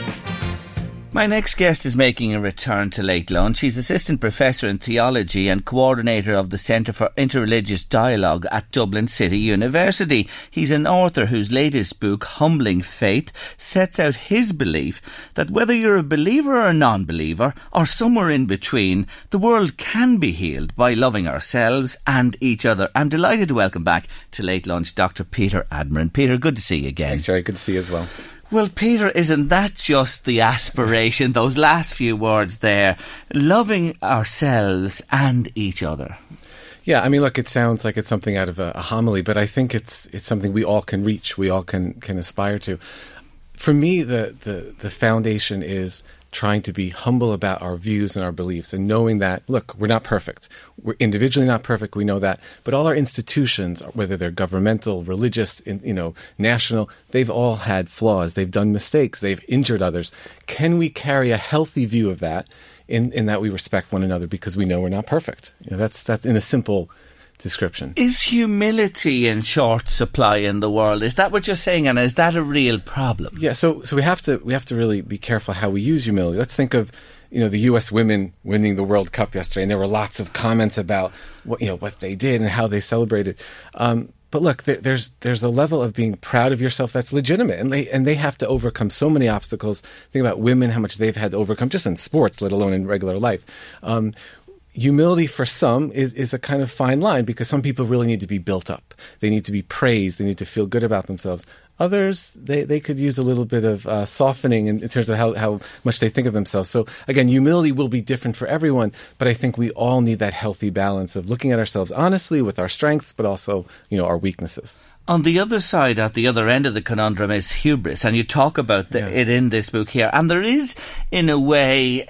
My next guest is making a return to late lunch. He's assistant professor in theology and coordinator of the Centre for Interreligious Dialogue at Dublin City University. He's an author whose latest book, Humbling Faith, sets out his belief that whether you're a believer or a non believer, or somewhere in between, the world can be healed by loving ourselves and each other. I'm delighted to welcome back to late lunch Dr. Peter Admirand. Peter, good to see you again. Thanks, Jerry. Good to see you as well. Well, Peter, isn't that just the aspiration? Those last few words there, loving ourselves and each other. Yeah, I mean, look, it sounds like it's something out of a, a homily, but I think it's it's something we all can reach, we all can can aspire to. For me, the the the foundation is trying to be humble about our views and our beliefs and knowing that look we're not perfect. We're individually not perfect we know that but all our institutions whether they're governmental religious you know national they've all had flaws. They've done mistakes. They've injured others. Can we carry a healthy view of that in, in that we respect one another because we know we're not perfect? You know, that's that's in a simple description Is humility in short supply in the world? Is that what you're saying? And is that a real problem? Yeah, so so we have to we have to really be careful how we use humility. Let's think of you know the U.S. women winning the World Cup yesterday, and there were lots of comments about what you know what they did and how they celebrated. Um, but look, there, there's there's a level of being proud of yourself that's legitimate, and they and they have to overcome so many obstacles. Think about women, how much they've had to overcome just in sports, let alone in regular life. Um, humility for some is, is a kind of fine line because some people really need to be built up. They need to be praised. They need to feel good about themselves. Others, they, they could use a little bit of uh, softening in, in terms of how, how much they think of themselves. So again, humility will be different for everyone, but I think we all need that healthy balance of looking at ourselves honestly with our strengths, but also, you know, our weaknesses. On the other side, at the other end of the conundrum, is hubris, and you talk about the, it in this book here. And there is, in a way,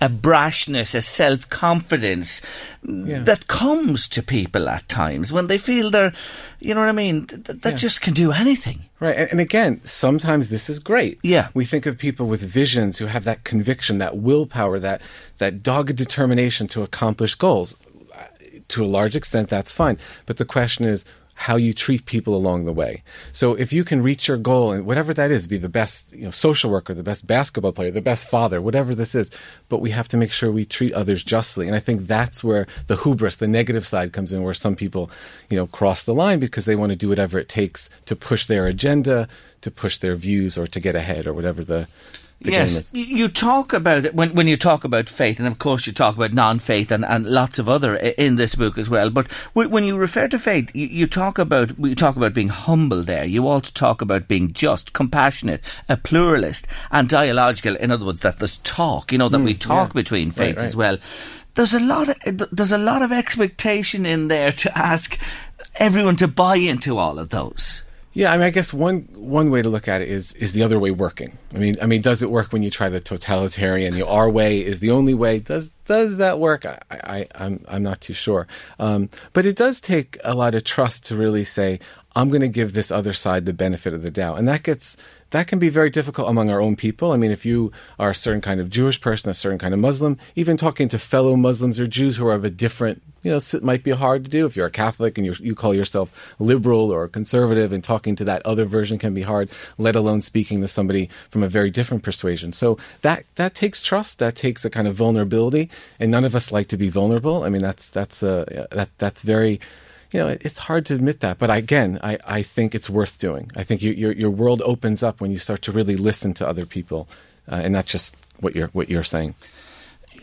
a brashness, a self confidence that comes to people at times when they feel they're, you know what I mean, th- th- that Yeah. just can do anything. Right. And, and again, sometimes this is great. Yeah. We think of people with visions who have that conviction, that willpower, that, that dogged determination to accomplish goals. Uh, To a large extent, that's fine. But the question is, how you treat people along the way. So if you can reach your goal and whatever that is, be the best, you know, social worker, the best basketball player, the best father, whatever this is, but we have to make sure we treat others justly. And I think that's where the hubris, the negative side comes in where some people, you know, cross the line because they want to do whatever it takes to push their agenda, to push their views or to get ahead or whatever the, yes, you talk about it when when you talk about faith, and of course you talk about non-faith and, and lots of other in this book as well. But when you refer to faith, you, you talk about we talk about being humble. There, you also talk about being just, compassionate, a pluralist, and dialogical. In other words, that there's talk. You know that hmm, we talk yeah. between Right, faiths right. as well. There's a lot of there's a lot of expectation in there to ask everyone to buy into all of those. Yeah, I mean, I guess one one way to look at it is is the other way working. I mean, I mean, does it work when you try the totalitarian? Know, our way is the only way. Does does that work? I, I I'm I'm not too sure. Um, but it does take a lot of trust to really say, I'm going to give this other side the benefit of the doubt, and that gets that can be very difficult among our own people. I mean, if you are a certain kind of Jewish person, a certain kind of Muslim, even talking to fellow Muslims or Jews who are of a different, you know, it might be hard to do. If you're a Catholic and you you call yourself liberal or conservative, and talking to that other version can be hard. Let alone speaking to somebody from a very different persuasion. So that that takes trust. That takes a kind of vulnerability, and none of us like to be vulnerable. I mean, that's that's uh, that that's very you know, it's hard to admit that, but again, I, I think it's worth doing. I think you, your your world opens up when you start to really listen to other people, uh, and not just what you're what you're saying.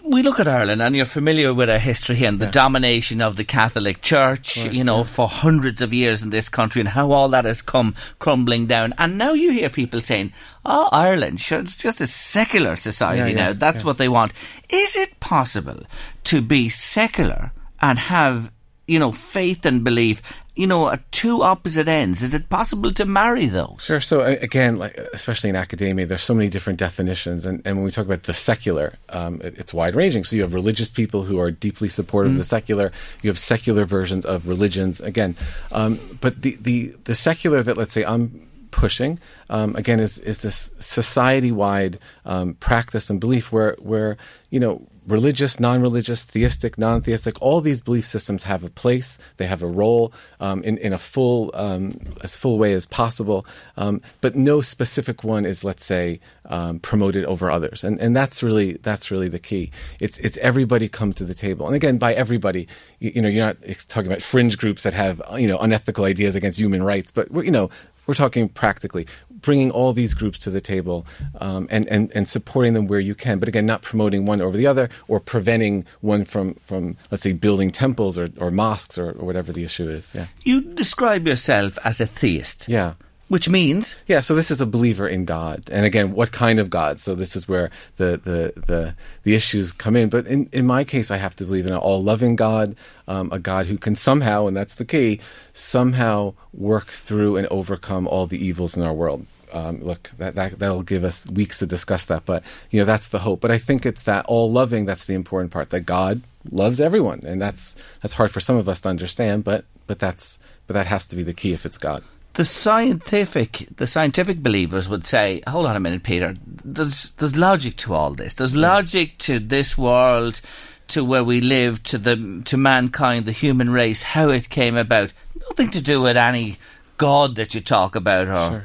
we look at Ireland and you're familiar with our history here and the domination of the Catholic Church, course, you know, yeah. for hundreds of years in this country and how all that has come crumbling down. And now you hear people saying, oh, Ireland, sure, it's just a secular society Yeah, yeah, now. That's yeah. what they want. Is it possible to be secular and have, you know, faith and belief you know, at two opposite ends. Is it possible to marry those? Sure. So again, like especially in academia, there's so many different definitions, and, and when we talk about the secular, um, it, it's wide ranging. So you have religious people who are deeply supportive of the secular. You have secular versions of religions. Again, um, but the, the the secular that let's say I'm pushing um, again is is this society wide um, practice and belief where where you know religious, non religious, theistic, non theistic, all these belief systems have a place, they have a role um, in, in a full, um, as full way as possible, um, but no specific one is, let's say, um, promoted over others. And, and that's really, that's really the key. It's, it's everybody comes to the table. And again, by everybody, you, you know, you're not talking about fringe groups that have, you know, unethical ideas against human rights, but, you know, we're talking practically bringing all these groups to the table um, and, and, and supporting them where you can. But again, not promoting one over the other or preventing one from, from let's say, building temples or, or mosques or, or whatever the issue is. Yeah. You describe yourself as a theist. Yeah. Which means? Yeah, so this is a believer in God. And again, what kind of God? So this is where the, the, the, the issues come in. But in, in my case, I have to believe in an all loving God, um, a God who can somehow, and that's the key, somehow work through and overcome all the evils in our world. Um, look, that, that that'll give us weeks to discuss that, but you know that's the hope. But I think it's that all loving that's the important part. That God loves everyone, and that's that's hard for some of us to understand. But but that's but that has to be the key if it's God the scientific the scientific believers would say, hold on a minute, Peter. There's there's logic to all this. There's logic to this world, to where we live, to the to mankind, the human race, how it came about. Nothing to do with any God that you talk about, or. Sure.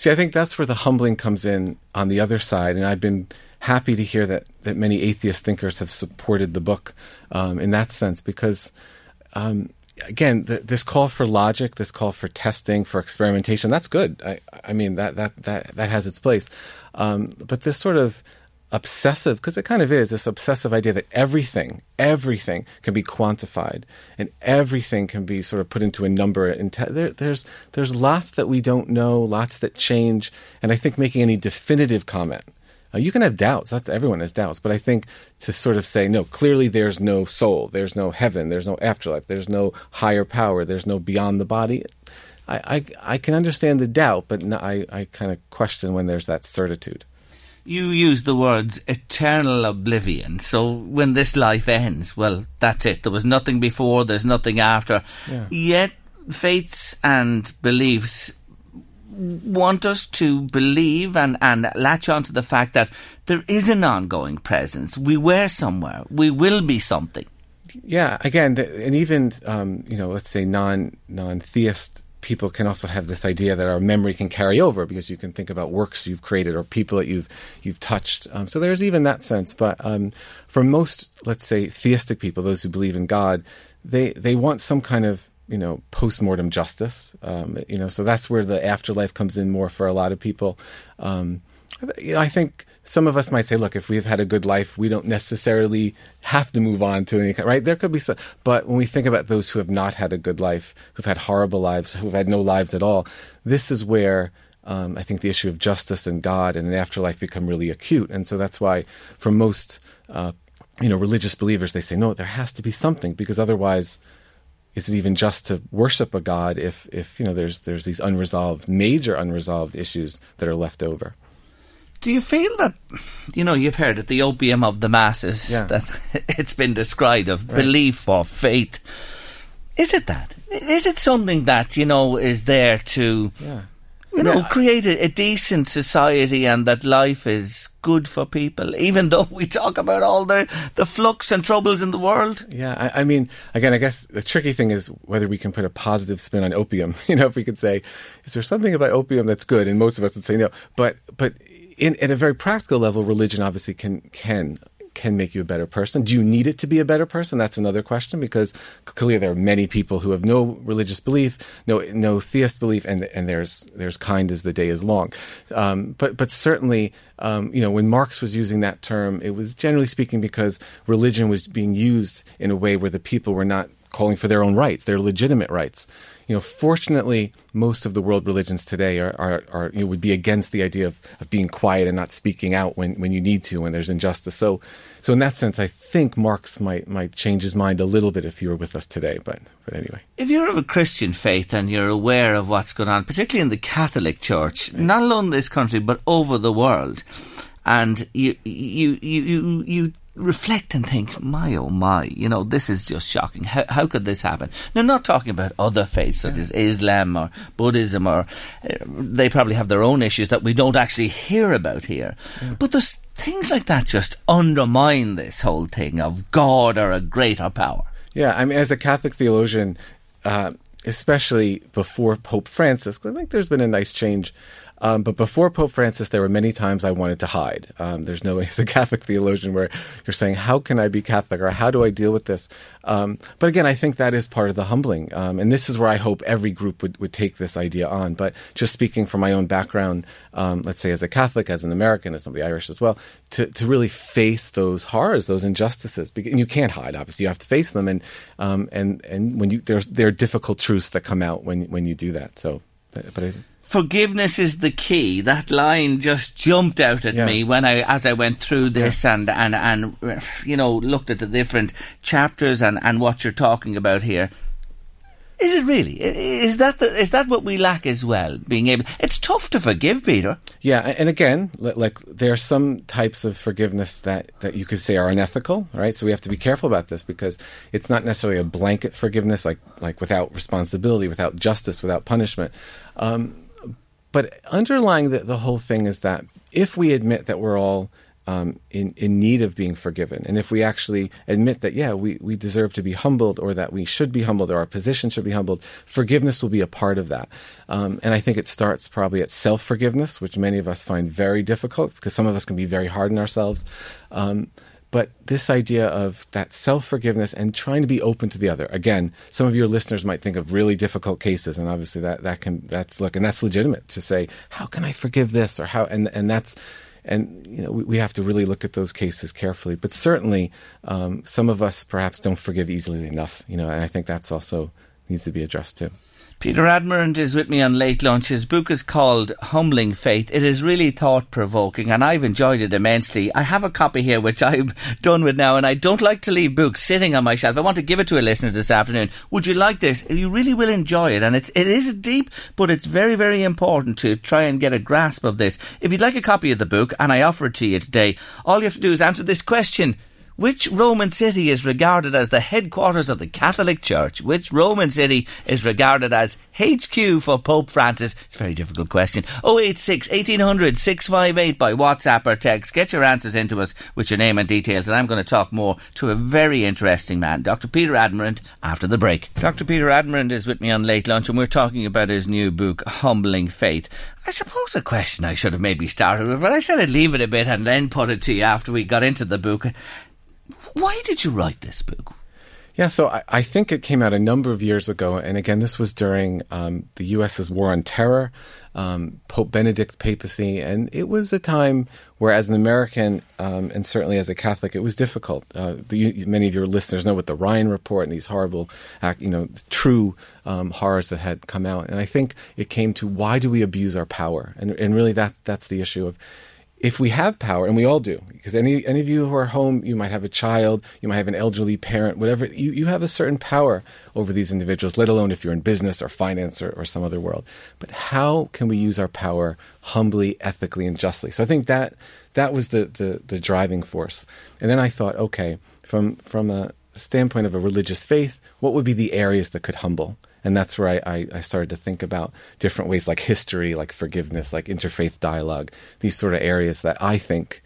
See, I think that's where the humbling comes in on the other side, and I've been happy to hear that that many atheist thinkers have supported the book um, in that sense because. Um, again, this call for logic, this call for testing, for experimentation, that's good. I, I mean, that, that, that, that has its place. Um, but this sort of obsessive, because it kind of is, this obsessive idea that everything, everything can be quantified and everything can be sort of put into a number. And te- there, there's, there's lots that we don't know, lots that change. And I think making any definitive comment uh, you can have doubts. That's everyone has doubts. But I think to sort of say, no, clearly there's no soul, there's no heaven, there's no afterlife, there's no higher power, there's no beyond the body. I, I, I can understand the doubt, but no, I, I kind of question when there's that certitude. You use the words eternal oblivion. So when this life ends, well, that's it. There was nothing before, there's nothing after. Yeah. Yet faiths and beliefs want us to believe and, and latch on to the fact that there is an ongoing presence. We were somewhere. We will be something. Yeah, again, and even um, you know, let's say non non theist people can also have this idea that our memory can carry over because you can think about works you've created or people that you've you've touched. Um, so there's even that sense. But um, for most, let's say, theistic people, those who believe in God, they they want some kind of you know post-mortem justice um, you know so that's where the afterlife comes in more for a lot of people um, you know i think some of us might say look if we've had a good life we don't necessarily have to move on to any kind right? There could be some but when we think about those who have not had a good life who've had horrible lives who've had no lives at all this is where um, I think the issue of justice and God and an afterlife become really acute, and so that's why, for most, uh, you know, religious believers, they say no, there has to be something because otherwise, is it even just to worship a god if if you know there's there's these unresolved major unresolved issues that are left over do you feel that you know you've heard it the opium of the masses yeah. that it's been described of right. belief or faith is it that is it something that you know is there to yeah you know, create a, a, decent society and that life is good for people, even though we talk about all the, the flux and troubles in the world. Yeah, I, I, mean, again, I guess the tricky thing is whether we can put a positive spin on opium. You know, if we could say, is there something about opium that's good? And most of us would say no. But, but in, at a very practical level, religion obviously can, can can make you a better person. Do you need it to be a better person? That's another question because clearly there are many people who have no religious belief, no no theist belief, and and there's there's kind as the day is long. Um, but but certainly, um, you know, when Marx was using that term, it was generally speaking because religion was being used in a way where the people were not calling for their own rights, their legitimate rights. You know, fortunately, most of the world religions today are, are, are you know, would be against the idea of, of being quiet and not speaking out when, when you need to when there's injustice. So, so in that sense, I think Marx might might change his mind a little bit if he were with us today. But but anyway, if you're of a Christian faith and you're aware of what's going on, particularly in the Catholic Church, not alone in this country but over the world, and you you you you, you reflect and think, my oh my, you know, this is just shocking. How, how could this happen? Now, not talking about other faiths such yeah. as Islam or Buddhism, or uh, they probably have their own issues that we don't actually hear about here. Yeah. But there's things like that just undermine this whole thing of God or a greater power. Yeah, I mean, as a Catholic theologian, uh, especially before Pope Francis, I think there's been a nice change um, but before Pope Francis, there were many times I wanted to hide. Um, there's no way as a Catholic theologian where you're saying, how can I be Catholic or how do I deal with this? Um, but again, I think that is part of the humbling. Um, and this is where I hope every group would, would take this idea on. But just speaking from my own background, um, let's say as a Catholic, as an American, as somebody Irish as well, to, to really face those horrors, those injustices. And you can't hide, obviously. You have to face them. And, um, and, and when you, there's, there are difficult truths that come out when, when you do that. So, but, I, forgiveness is the key. That line just jumped out at yeah. me when I, as I went through this yeah. and, and, and, you know, looked at the different chapters and, and what you're talking about here. Is it really? Is that the, is that what we lack as well? Being able, it's tough to forgive, Peter. Yeah, and again, like there are some types of forgiveness that that you could say are unethical, right? So we have to be careful about this because it's not necessarily a blanket forgiveness, like like without responsibility, without justice, without punishment. Um, but underlying the, the whole thing is that if we admit that we're all um, in, in need of being forgiven, and if we actually admit that, yeah, we, we deserve to be humbled, or that we should be humbled, or our position should be humbled, forgiveness will be a part of that. Um, and I think it starts probably at self forgiveness, which many of us find very difficult because some of us can be very hard on ourselves. Um, but this idea of that self forgiveness and trying to be open to the other. Again, some of your listeners might think of really difficult cases, and obviously that, that can that's look and that's legitimate to say, how can I forgive this or how and and that's and you know we, have to really look at those cases carefully. But certainly, um, some of us perhaps don't forgive easily enough. You know, and I think that's also needs to be addressed too. Peter Admirand is with me on Late Lunch. His book is called Humbling Faith. It is really thought provoking and I've enjoyed it immensely. I have a copy here which I'm done with now and I don't like to leave books sitting on my shelf. I want to give it to a listener this afternoon. Would you like this? You really will enjoy it and it's, it is deep but it's very, very important to try and get a grasp of this. If you'd like a copy of the book and I offer it to you today, all you have to do is answer this question. Which Roman city is regarded as the headquarters of the Catholic Church? Which Roman city is regarded as HQ for Pope Francis? It's a very difficult question. 086 1800 658 by WhatsApp or text. Get your answers into us with your name and details, and I'm going to talk more to a very interesting man, Dr. Peter Admirand, after the break. Dr. Peter Admirand is with me on Late Lunch, and we're talking about his new book, Humbling Faith. I suppose a question I should have maybe started with, but I said I'd leave it a bit and then put it to you after we got into the book. Why did you write this book? Yeah, so I, I, think it came out a number of years ago, and again, this was during um, the U.S.'s war on terror, um, Pope Benedict's papacy, and it was a time where, as an American um, and certainly as a Catholic, it was difficult. Uh, the, many of your listeners know what the Ryan Report and these horrible, you know, true um, horrors that had come out, and I think it came to why do we abuse our power, and and really that that's the issue of if we have power, and we all do, because any any of you who are home, you might have a child, you might have an elderly parent, whatever, you, you have a certain power over these individuals, let alone if you're in business or finance or, or some other world. But how can we use our power humbly, ethically, and justly? So I think that that was the, the, the driving force. And then I thought, okay, from from a standpoint of a religious faith, what would be the areas that could humble? And that's where I, I, I, started to think about different ways like history, like forgiveness, like interfaith dialogue, these sort of areas that I think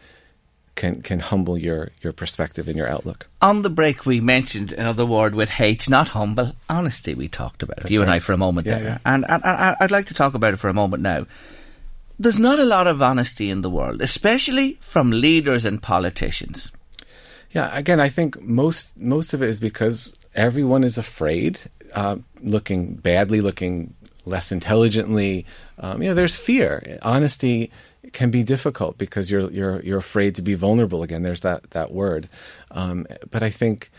can can humble your, your perspective and your outlook. On the break, we mentioned another word with hate not humble, honesty. We talked about it, you right. and I, for a moment yeah, there. Yeah. And, and, and I'd like to talk about it for a moment now. There's not a lot of honesty in the world, especially from leaders and politicians. Yeah, again, I think most most of it is because everyone is afraid uh, looking badly, looking less intelligently. Um, you know, there's fear. Honesty can be difficult because you're you're you're afraid to be vulnerable again. There's that that word. Um, but I think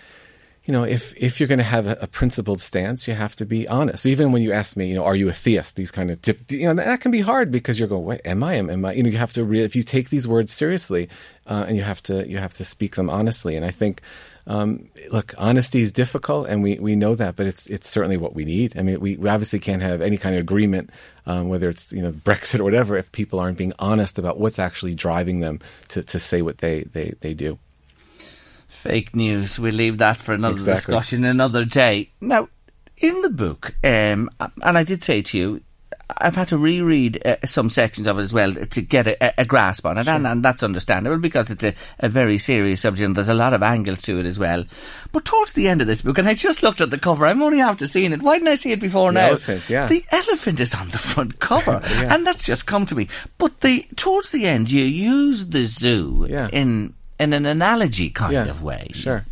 you know, if if you're going to have a, a, principled stance, you have to be honest. So even when you ask me, you know, are you a theist? These kind of tip, you know, that can be hard because you're going, what am I? Am, am I? You know, you have to re- if you take these words seriously, uh, and you have to you have to speak them honestly. And I think, um, look, honesty is difficult, and we, we know that, but it's it's certainly what we need. I mean, we, we obviously can't have any kind of agreement, um, whether it's you know Brexit or whatever, if people aren't being honest about what's actually driving them to, to say what they, they, they do fake news. We'll leave that for another exactly. discussion another day. Now, in the book, um, and I did say to you, I've had to reread uh, some sections of it as well to get a, a grasp on it, sure. and, and, that's understandable because it's a, a, very serious subject and there's a lot of angles to it as well. But towards the end of this book, and I just looked at the cover, I'm only after seeing it. Why didn't I see it before the now? Elephant, yeah. The elephant is on the front cover, yeah. and that's just come to me. But the towards the end, you use the zoo yeah. in in an analogy kind yeah, of way. Sure.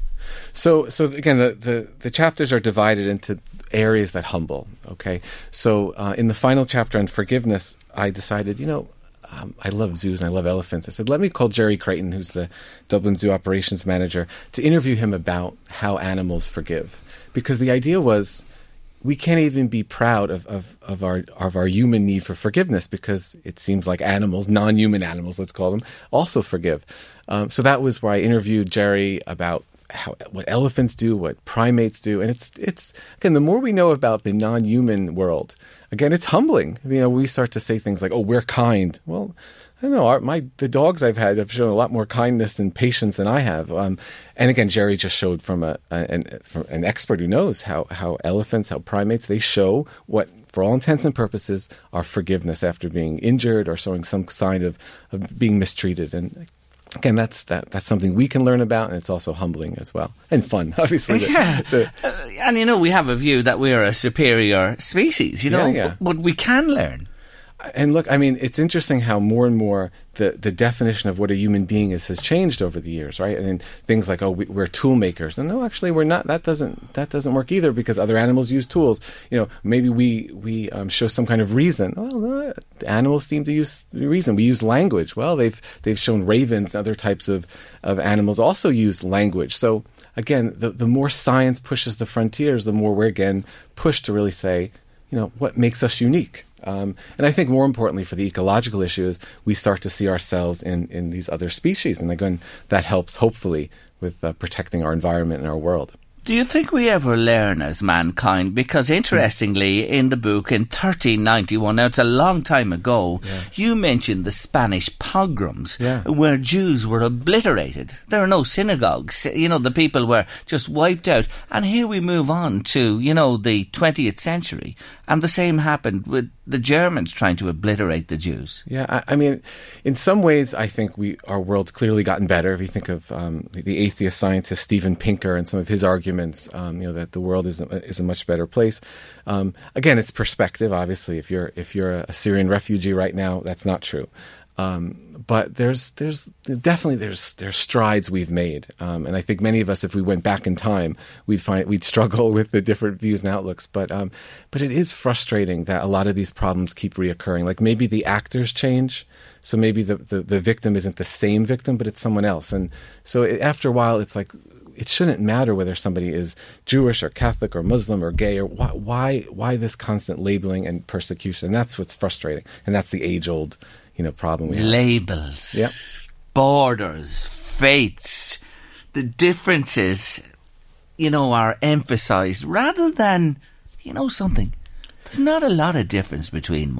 So, so again, the, the, the, chapters are divided into areas that humble. Okay. So, uh, in the final chapter on forgiveness, I decided, you know, um, I love zoos and I love elephants. I said, let me call Jerry Creighton, who's the Dublin Zoo operations manager, to interview him about how animals forgive. Because the idea was we can't even be proud of, of, of our of our human need for forgiveness because it seems like animals, non-human animals, let's call them, also forgive. Um, so that was where I interviewed Jerry about how, what elephants do, what primates do, and it's it's again the more we know about the non-human world, again it's humbling. You know, we start to say things like, "Oh, we're kind." Well, I don't know. Our, my the dogs I've had have shown a lot more kindness and patience than I have. Um, and again, Jerry just showed from a, a an, from an expert who knows how how elephants, how primates, they show what, for all intents and purposes, are forgiveness after being injured or showing some sign of, of being mistreated. And again, that's that that's something we can learn about, and it's also humbling as well and fun, obviously. Yeah, the, uh, and you know, we have a view that we're a superior species, you know, yeah, yeah. but we can learn and look, I mean, it's interesting how more and more the, the definition of what a human being is has changed over the years, right? And things like, oh, we, are tool makers, and no, actually, we're not. That doesn't that doesn't work either because other animals use tools. You know, maybe we we um, show some kind of reason. Well, no, animals seem to use reason. We use language. Well, they've they've shown ravens, and other types of of animals also use language. So again, the the more science pushes the frontiers, the more we're again pushed to really say, you know, what makes us unique um, and I think more importantly for the ecological issues, we start to see ourselves in, in these other species. And again, that helps hopefully with uh, protecting our environment and our world. Do you think we ever learn as mankind? Because interestingly, in the book in 1391, now it's a long time ago, yeah. you mentioned the Spanish pogroms, yeah. where Jews were obliterated. There are no synagogues. You know, the people were just wiped out. And here we move on to, you know, the 20th century. And the same happened with the Germans trying to obliterate the Jews. Yeah, I, I mean, in some ways, I think we our world's clearly gotten better. If you think of um, the atheist scientist Steven Pinker and some of his arguments, um, you know, that the world is a, is a much better place. Um, again, it's perspective. Obviously, if you're if you're a Syrian refugee right now, that's not true. Um, but there's there's definitely there's there's strides we've made, um, and I think many of us, if we went back in time, we'd find we'd struggle with the different views and outlooks. But um, but it is frustrating that a lot of these problems keep reoccurring. Like maybe the actors change, so maybe the, the, the victim isn't the same victim, but it's someone else. And so it, after a while, it's like it shouldn't matter whether somebody is Jewish or Catholic or Muslim or gay or why why, why this constant labeling and persecution. And that's what's frustrating, and that's the age old you know problem we have. Labels, yep. borders, faiths, the differences, you know, are emphasized rather than, you know, something. There's not a lot of difference between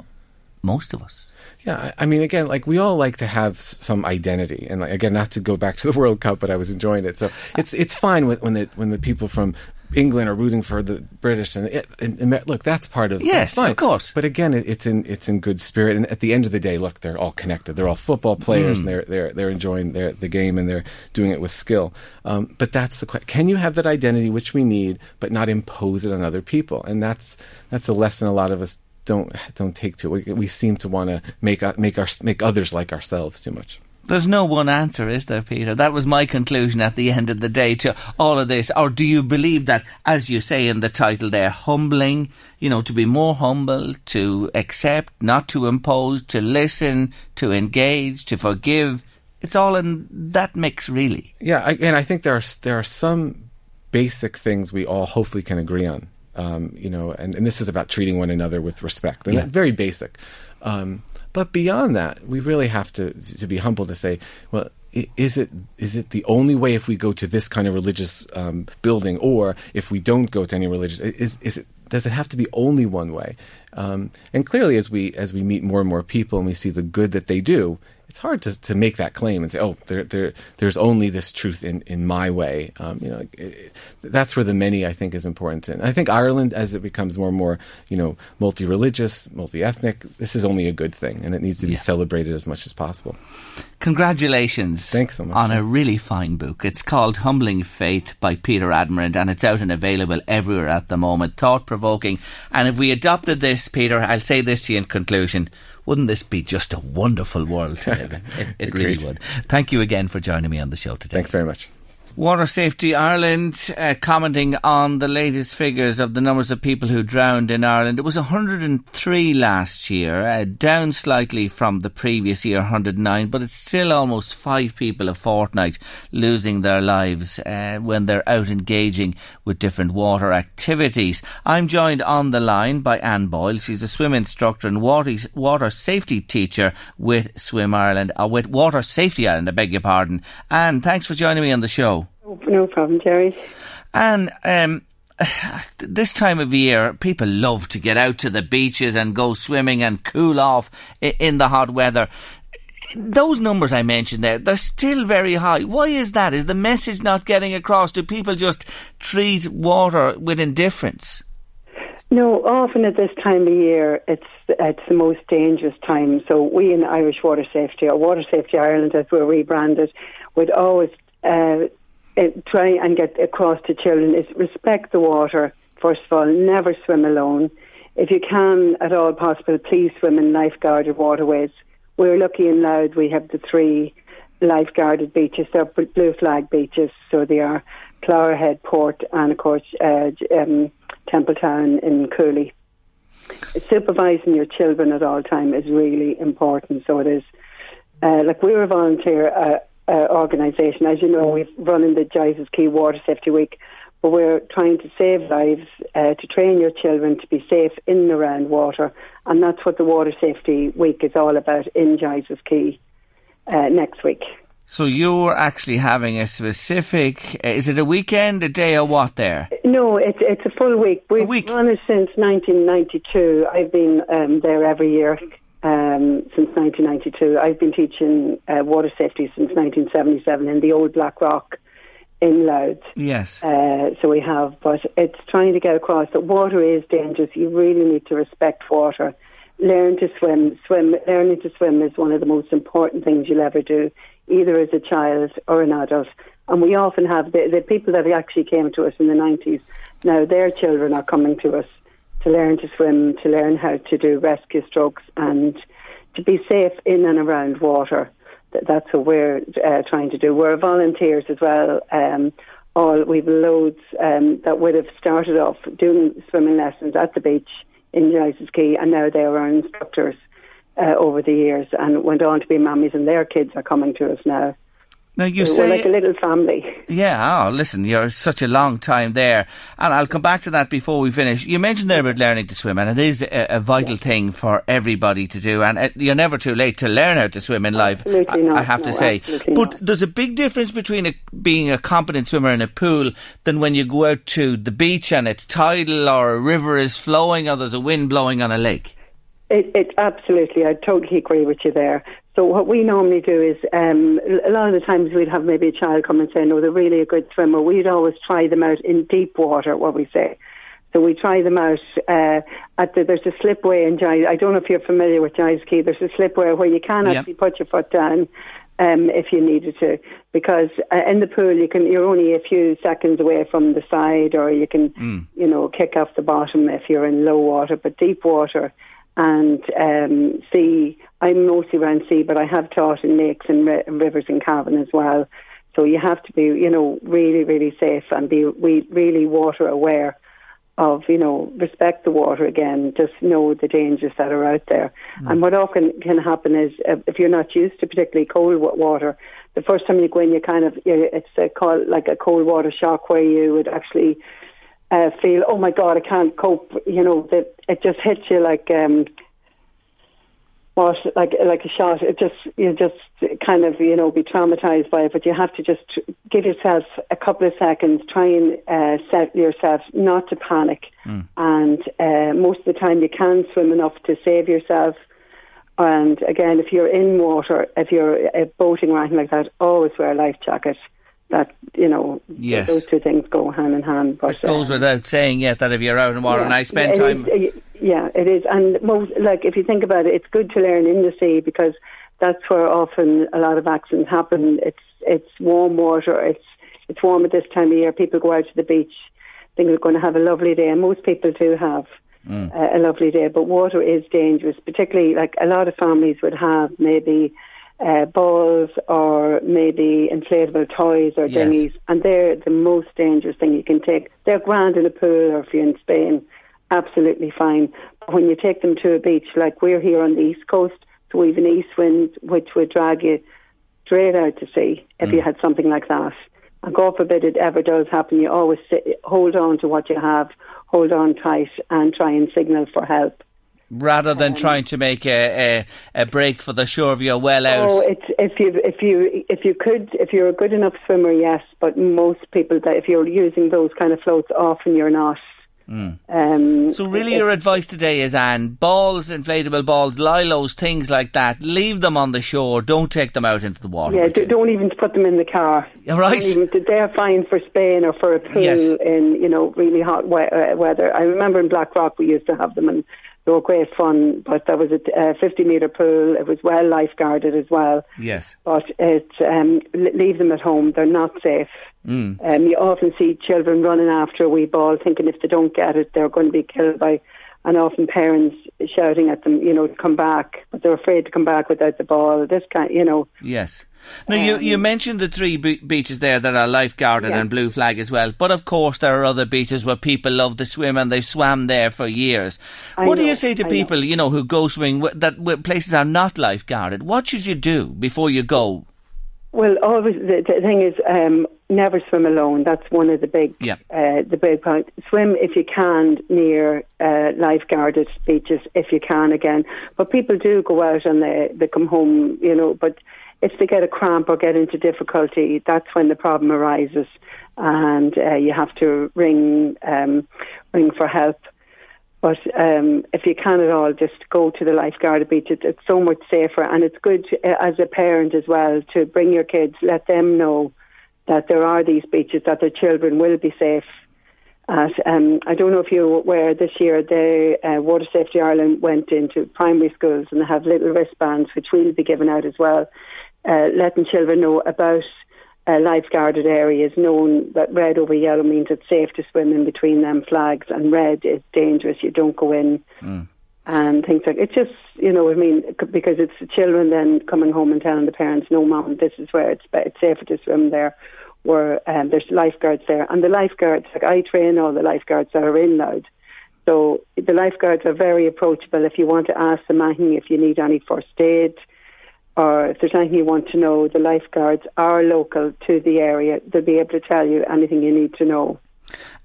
most of us. Yeah, I mean, again, like we all like to have some identity, and like, again, not to go back to the World Cup, but I was enjoying it. So it's it's fine when, when the when the people from England are rooting for the British, and, it, and, and look, that's part of yes, fine. of course. But again, it, it's in it's in good spirit, and at the end of the day, look, they're all connected. They're all football players, mm. and they're they're they're enjoying their, the game, and they're doing it with skill. Um, but that's the question: Can you have that identity, which we need, but not impose it on other people? And that's that's a lesson a lot of us don't don't take to. We, we seem to want to make make our make others like ourselves too much. There's no one answer, is there, Peter? That was my conclusion at the end of the day to all of this. Or do you believe that, as you say in the title there, humbling, you know, to be more humble, to accept, not to impose, to listen, to engage, to forgive? It's all in that mix, really. Yeah, I, and I think there are there are some basic things we all hopefully can agree on. Um, you know, and, and this is about treating one another with respect, and Yeah. very basic. Um, but beyond that, we really have to to be humble to say, well, is it is it the only way if we go to this kind of religious um, building, or if we don't go to any religious, is is it does it have to be only one way? Um, and clearly, as we as we meet more and more people and we see the good that they do, it's hard to, to make that claim and say, oh, there, there, there's only this truth in, in my way. Um, you know, it, it- that's where the many, I think, is important. And I think Ireland, as it becomes more and more, you know, multi-religious, multi-ethnic, this is only a good thing, and it needs to be celebrated as much as possible. Congratulations. Thanks so much. On a really fine book. It's called Humbling Faith by Peter Admirand and it's out and available everywhere at the moment. Thought provoking. And if we adopted this, Peter, I'll say this to you in conclusion. Wouldn't this be just a wonderful world to live in? It, it really would. Thank you again for joining me on the show today. Thanks very much. Water Safety Ireland uh, commenting on the latest figures of the numbers of people who drowned in Ireland. It was 103 last year, uh, down slightly from the previous year, 109, but it's still almost five people a fortnight losing their lives uh, when they're out engaging with different water activities. I'm joined on the line by Anne Boyle. She's a swim instructor and water, water safety teacher with Swim Ireland, uh, with Water Safety Ireland, I beg your pardon. Anne, thanks for joining me on the show. No problem, Jerry. And um, this time of year, people love to get out to the beaches and go swimming and cool off in the hot weather. Those numbers I mentioned there, they're still very high. Why is that? Is the message not getting across? Do people just treat water with indifference? No, often at this time of year, it's it's the most dangerous time. So we in Irish Water Safety, or Water Safety Ireland, as we're rebranded, would always uh, uh, try and get across to children is respect the water. First of all, never swim alone. If you can, at all possible, please swim in lifeguarded waterways. We're lucky in Louth. We have the three lifeguarded beaches. They're blue flag beaches, so they are Clogherhead, Port, and of course uh, um, Templetown in Cooley. Supervising your children at all time is really important. So it is. Uh, like we're a volunteer uh, uh, organisation, as you know, we've run in the Giles Quay Water Safety Week, but we're trying to save lives, uh, to train your children to be safe in and around water, and that's what the Water Safety Week is all about in Giles Quay uh, next week. So you're actually having a specific. uh, Is it a weekend, a day, or what? There. No, it's it's a full week. We've run it since 1992. I've been um, there every year um, since 1992. I've been teaching uh, water safety since 1977 in the old Black Rock in Louth. Yes. Uh, so we have, but it's trying to get across that water is dangerous. You really need to respect water. Learn to swim. Swim. Learning to swim is one of the most important things you'll ever do, either as a child or an adult. And we often have the, the people that actually came to us in the 90s. Now their children are coming to us to learn to swim, to learn how to do rescue strokes, and to be safe in and around water. That's what we're uh, trying to do. We're volunteers as well. Um, all we've loads um, that would have started off doing swimming lessons at the beach in Giles Quay, and now they are our instructors uh, over the years, and went on to be mummies, and their kids are coming to us now. Now you So say we're like a little family. Yeah, oh, listen, you're such a long time there. And I'll come back to that before we finish. You mentioned there about learning to swim, and it is a, a vital thing for everybody to do. And uh, you're never too late to learn how to swim in life, Absolutely I, not. I have to say. But not. there's a big difference between a, being a competent swimmer in a pool than when you go out to the beach and it's tidal or a river is flowing or there's a wind blowing on a lake. It, it absolutely, I totally agree with you there. So what we normally do is, um, a lot of the times we'd have maybe a child come and say, "No, they're really a good swimmer." We'd always try them out in deep water. What we say, so we try them out uh, at the. There's a slipway in Giles. I don't know if you're familiar with Giles Quay. There's a slipway where you can Yeah. actually put your foot down. Um, if you needed to, because uh, in the pool you can you're only a few seconds away from the side, or you can you know, kick off the bottom if you're in low water, but deep water and um, sea. I'm mostly around sea, but I have taught in lakes and ri- rivers in Cavan as well. So you have to be, you know, really, really safe and be we really water aware of, you know, respect the water again. Just know the dangers that are out there. And what often can happen is uh, if you're not used to particularly cold water, the first time you go in, you kind of you it's a call, like a cold water shock where you would actually uh, feel, oh my god, I can't cope. You know, that it just hits you like um, what like like a shot. It just you just kind of you know be traumatized by it, but you have to just give yourself a couple of seconds, try and uh, set yourself not to panic, Mm. and uh, most of the time you can swim enough to save yourself. And again, if you're in water, if you're uh, boating or anything like that, always wear a life jacket. That you know, Yes. those two things go hand in hand. But It goes without saying yet that if you're out in water, yeah, and I spend time. is, uh, yeah, it is, and most like if you think about it, it's good to learn in the sea because that's where often a lot of accidents happen. It's it's warm water. It's it's warm at this time of year. People go out to the beach, think they're going to have a lovely day, and most people do have uh, a lovely day. But water is dangerous, particularly like a lot of families would have maybe. Uh, balls or maybe inflatable toys or Yes. dinghies, and they're the most dangerous thing you can take. They're grand in a pool or if you're in Spain, absolutely fine. But when you take them to a beach, like we're here on the east coast, so we've an east wind which would drag you straight out to sea if you had something like that. And God forbid it ever does happen, you always sit, hold on to what you have, hold on tight, and try and signal for help. Rather than trying to make a, a, a break for the shore of your well out. Oh, it's if you if you if you could if you're a good enough swimmer, yes. But most people that if you're using those kind of floats, often you're not. Mm. Um, So really, your advice today is, Anne, balls, inflatable balls, lilos, things like that. Leave them on the shore. Don't take them out into the water. Yeah, d- don't even put them in the car. Right. Even, they're fine for Spain or for a pool Yes. in you know really hot we- uh, weather. I remember in Blackrock we used to have them and they were great fun. But that was a uh, 50 metre pool. It was well lifeguarded as well. Yes. But it um, leave them at home. They're not safe. Mm. Um, you often see children running after a wee ball, thinking if they don't get it, they're going to be killed by, and often parents shouting at them, you know, come back, but they're afraid to come back without the ball. This kind, you know. Yes. Now, you, you mentioned the three be- beaches there that are lifeguarded Yeah. and blue flag as well, but of course there are other beaches where people love to swim and they've swam there for years. I what do you say to I people, you know, who go swimming that places are not lifeguarded? What should you do before you go? Well, always the, the thing is, um, never swim alone. That's one of the big, Yeah. uh, the big point. Swim if you can near uh, lifeguarded beaches if you can again. But people do go out and they they come home, you know. But if they get a cramp or get into difficulty, that's when the problem arises, and uh, you have to ring um, ring for help. But um, if you can at all, just go to the lifeguarded beach. It, it's so much safer, and it's good to, uh, as a parent as well to bring your kids, let them know that there are these beaches, that their children will be safe. At, um, I don't know if you're aware, this year the uh, Water Safety Ireland went into primary schools and they have little wristbands, which will be given out as well, uh, letting children know about uh, lifeguarded areas, knowing that red over yellow means it's safe to swim in between them flags, and red is dangerous. You don't go in. And things like it's just you know I mean? Because it's the children then coming home and telling the parents no mom this is where it's it's safer to swim there where um, there's lifeguards there. And the lifeguards like I train all the lifeguards that are in Louth so the lifeguards are very approachable. If you want to ask them anything if you need any first aid or if there's anything you want to know the lifeguards are local to the area they'll be able to tell you anything you need to know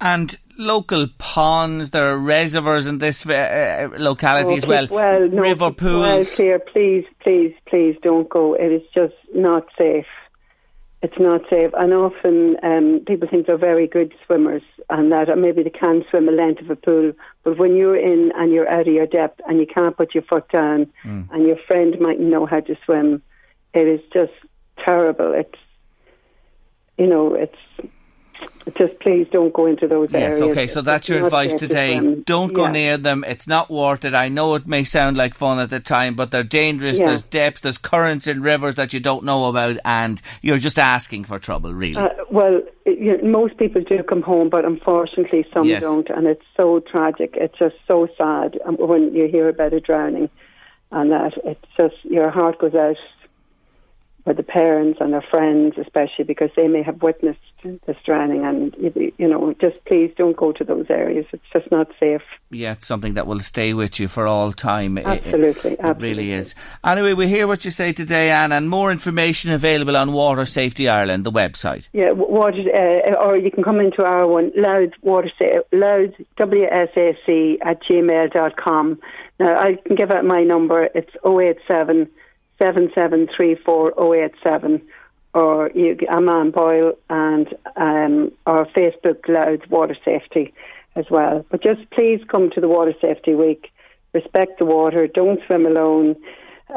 And local ponds, there are reservoirs in this uh, uh, locality as well. Well, no, River Well, pools. clear, please, please, please don't go. It is just not safe. It's not safe. And often um, people think they're very good swimmers and that uh, maybe they can swim a length of a pool. But when you're in and you're out of your depth and you can't put your foot down Mm. and your friend might know how to swim, it is just terrible. It's, you know, it's just please don't go into those areas. Yes, okay, so It's that's your advice safe to today. Don't go Yeah. near them. It's not worth it. I know it may sound like fun at the time, but they're dangerous. Yeah. There's depths, there's currents in rivers that you don't know about, and you're just asking for trouble, really. Uh, well, you know, most people do come home, but unfortunately, some Yes. don't, and it's so tragic. It's just so sad um, when you hear about a drowning, and that it's just your heart goes out. Or the parents and their friends, especially because they may have witnessed the stranding. And you, know, just please don't go to those areas. It's just not safe. Yeah, it's something that will stay with you for all time. Absolutely, it, it, absolutely. really is. Anyway, we hear what you say today, Anne, and more information available on Water Safety Ireland, the website. Yeah, water, uh, or you can come into our one, Louth Water Louth WSAC at gmail.com. Now, I can give out my number. It's 087 7734 087 or you, I'm on Boyle and um, our Facebook Louth Water Safety as well. But just please come to the Water Safety Week. Respect the water. Don't swim alone.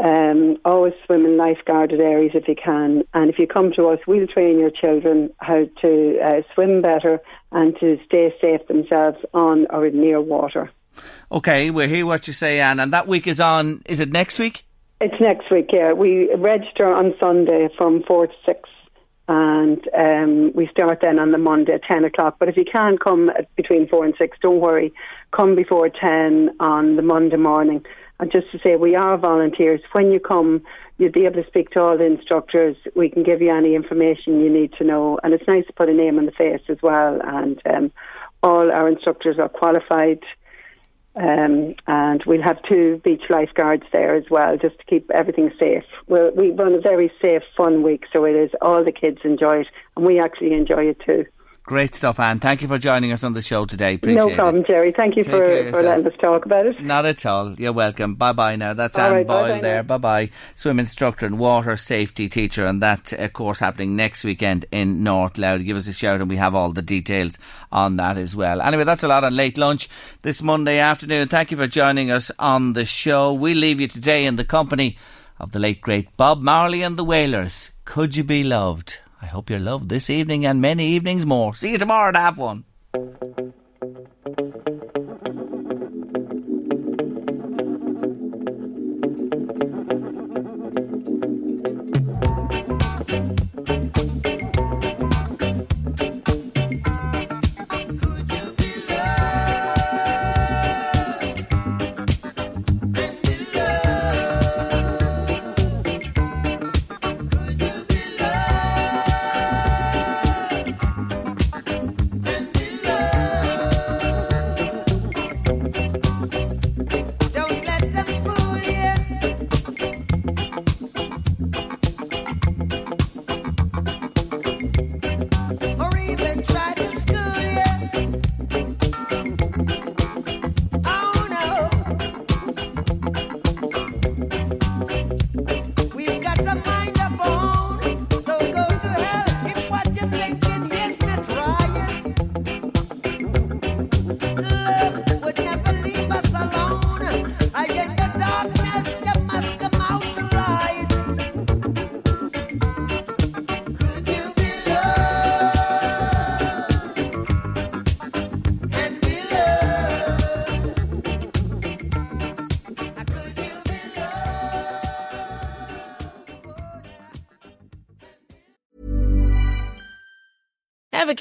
Um, always swim in lifeguarded areas if you can. And if you come to us, we'll train your children how to uh, swim better and to stay safe themselves on or near water. Okay, we'll hear what you say, Anne. And that week is on, is it next week? It's next week, yeah. We register on Sunday from 4 to 6 and um, we start then on the Monday at 10 o'clock. But if you can't come between 4 and 6, don't worry. Come before 10 on the Monday morning. And just to say, we are volunteers. When you come, you'll be able to speak to all the instructors. We can give you any information you need to know. And it's nice to put a name on the face as well. And um, all our instructors are qualified. Um, and we'll have two beach lifeguards there as well, just to keep everything safe. We'll, we run a very safe, fun week, so it is all the kids enjoy it, and we actually enjoy it too. Great stuff, Anne. Thank you for joining us on the show today. Appreciate no problem, it. Jerry. Thank you Take for, for letting us talk about it. Not at all. You're welcome. Bye bye now. That's All Anne right, Boyle bye-bye there. Bye bye. Swim instructor and water safety teacher, and that uh, course happening next weekend in North Louth. Give us a shout, and we have all the details on that as well. Anyway, that's a lot on late lunch this Monday afternoon. Thank you for joining us on the show. We leave you today in the company of the late great Bob Marley and the Wailers. Could you be loved? I hope you're loved this evening and many evenings more. See you tomorrow at have one.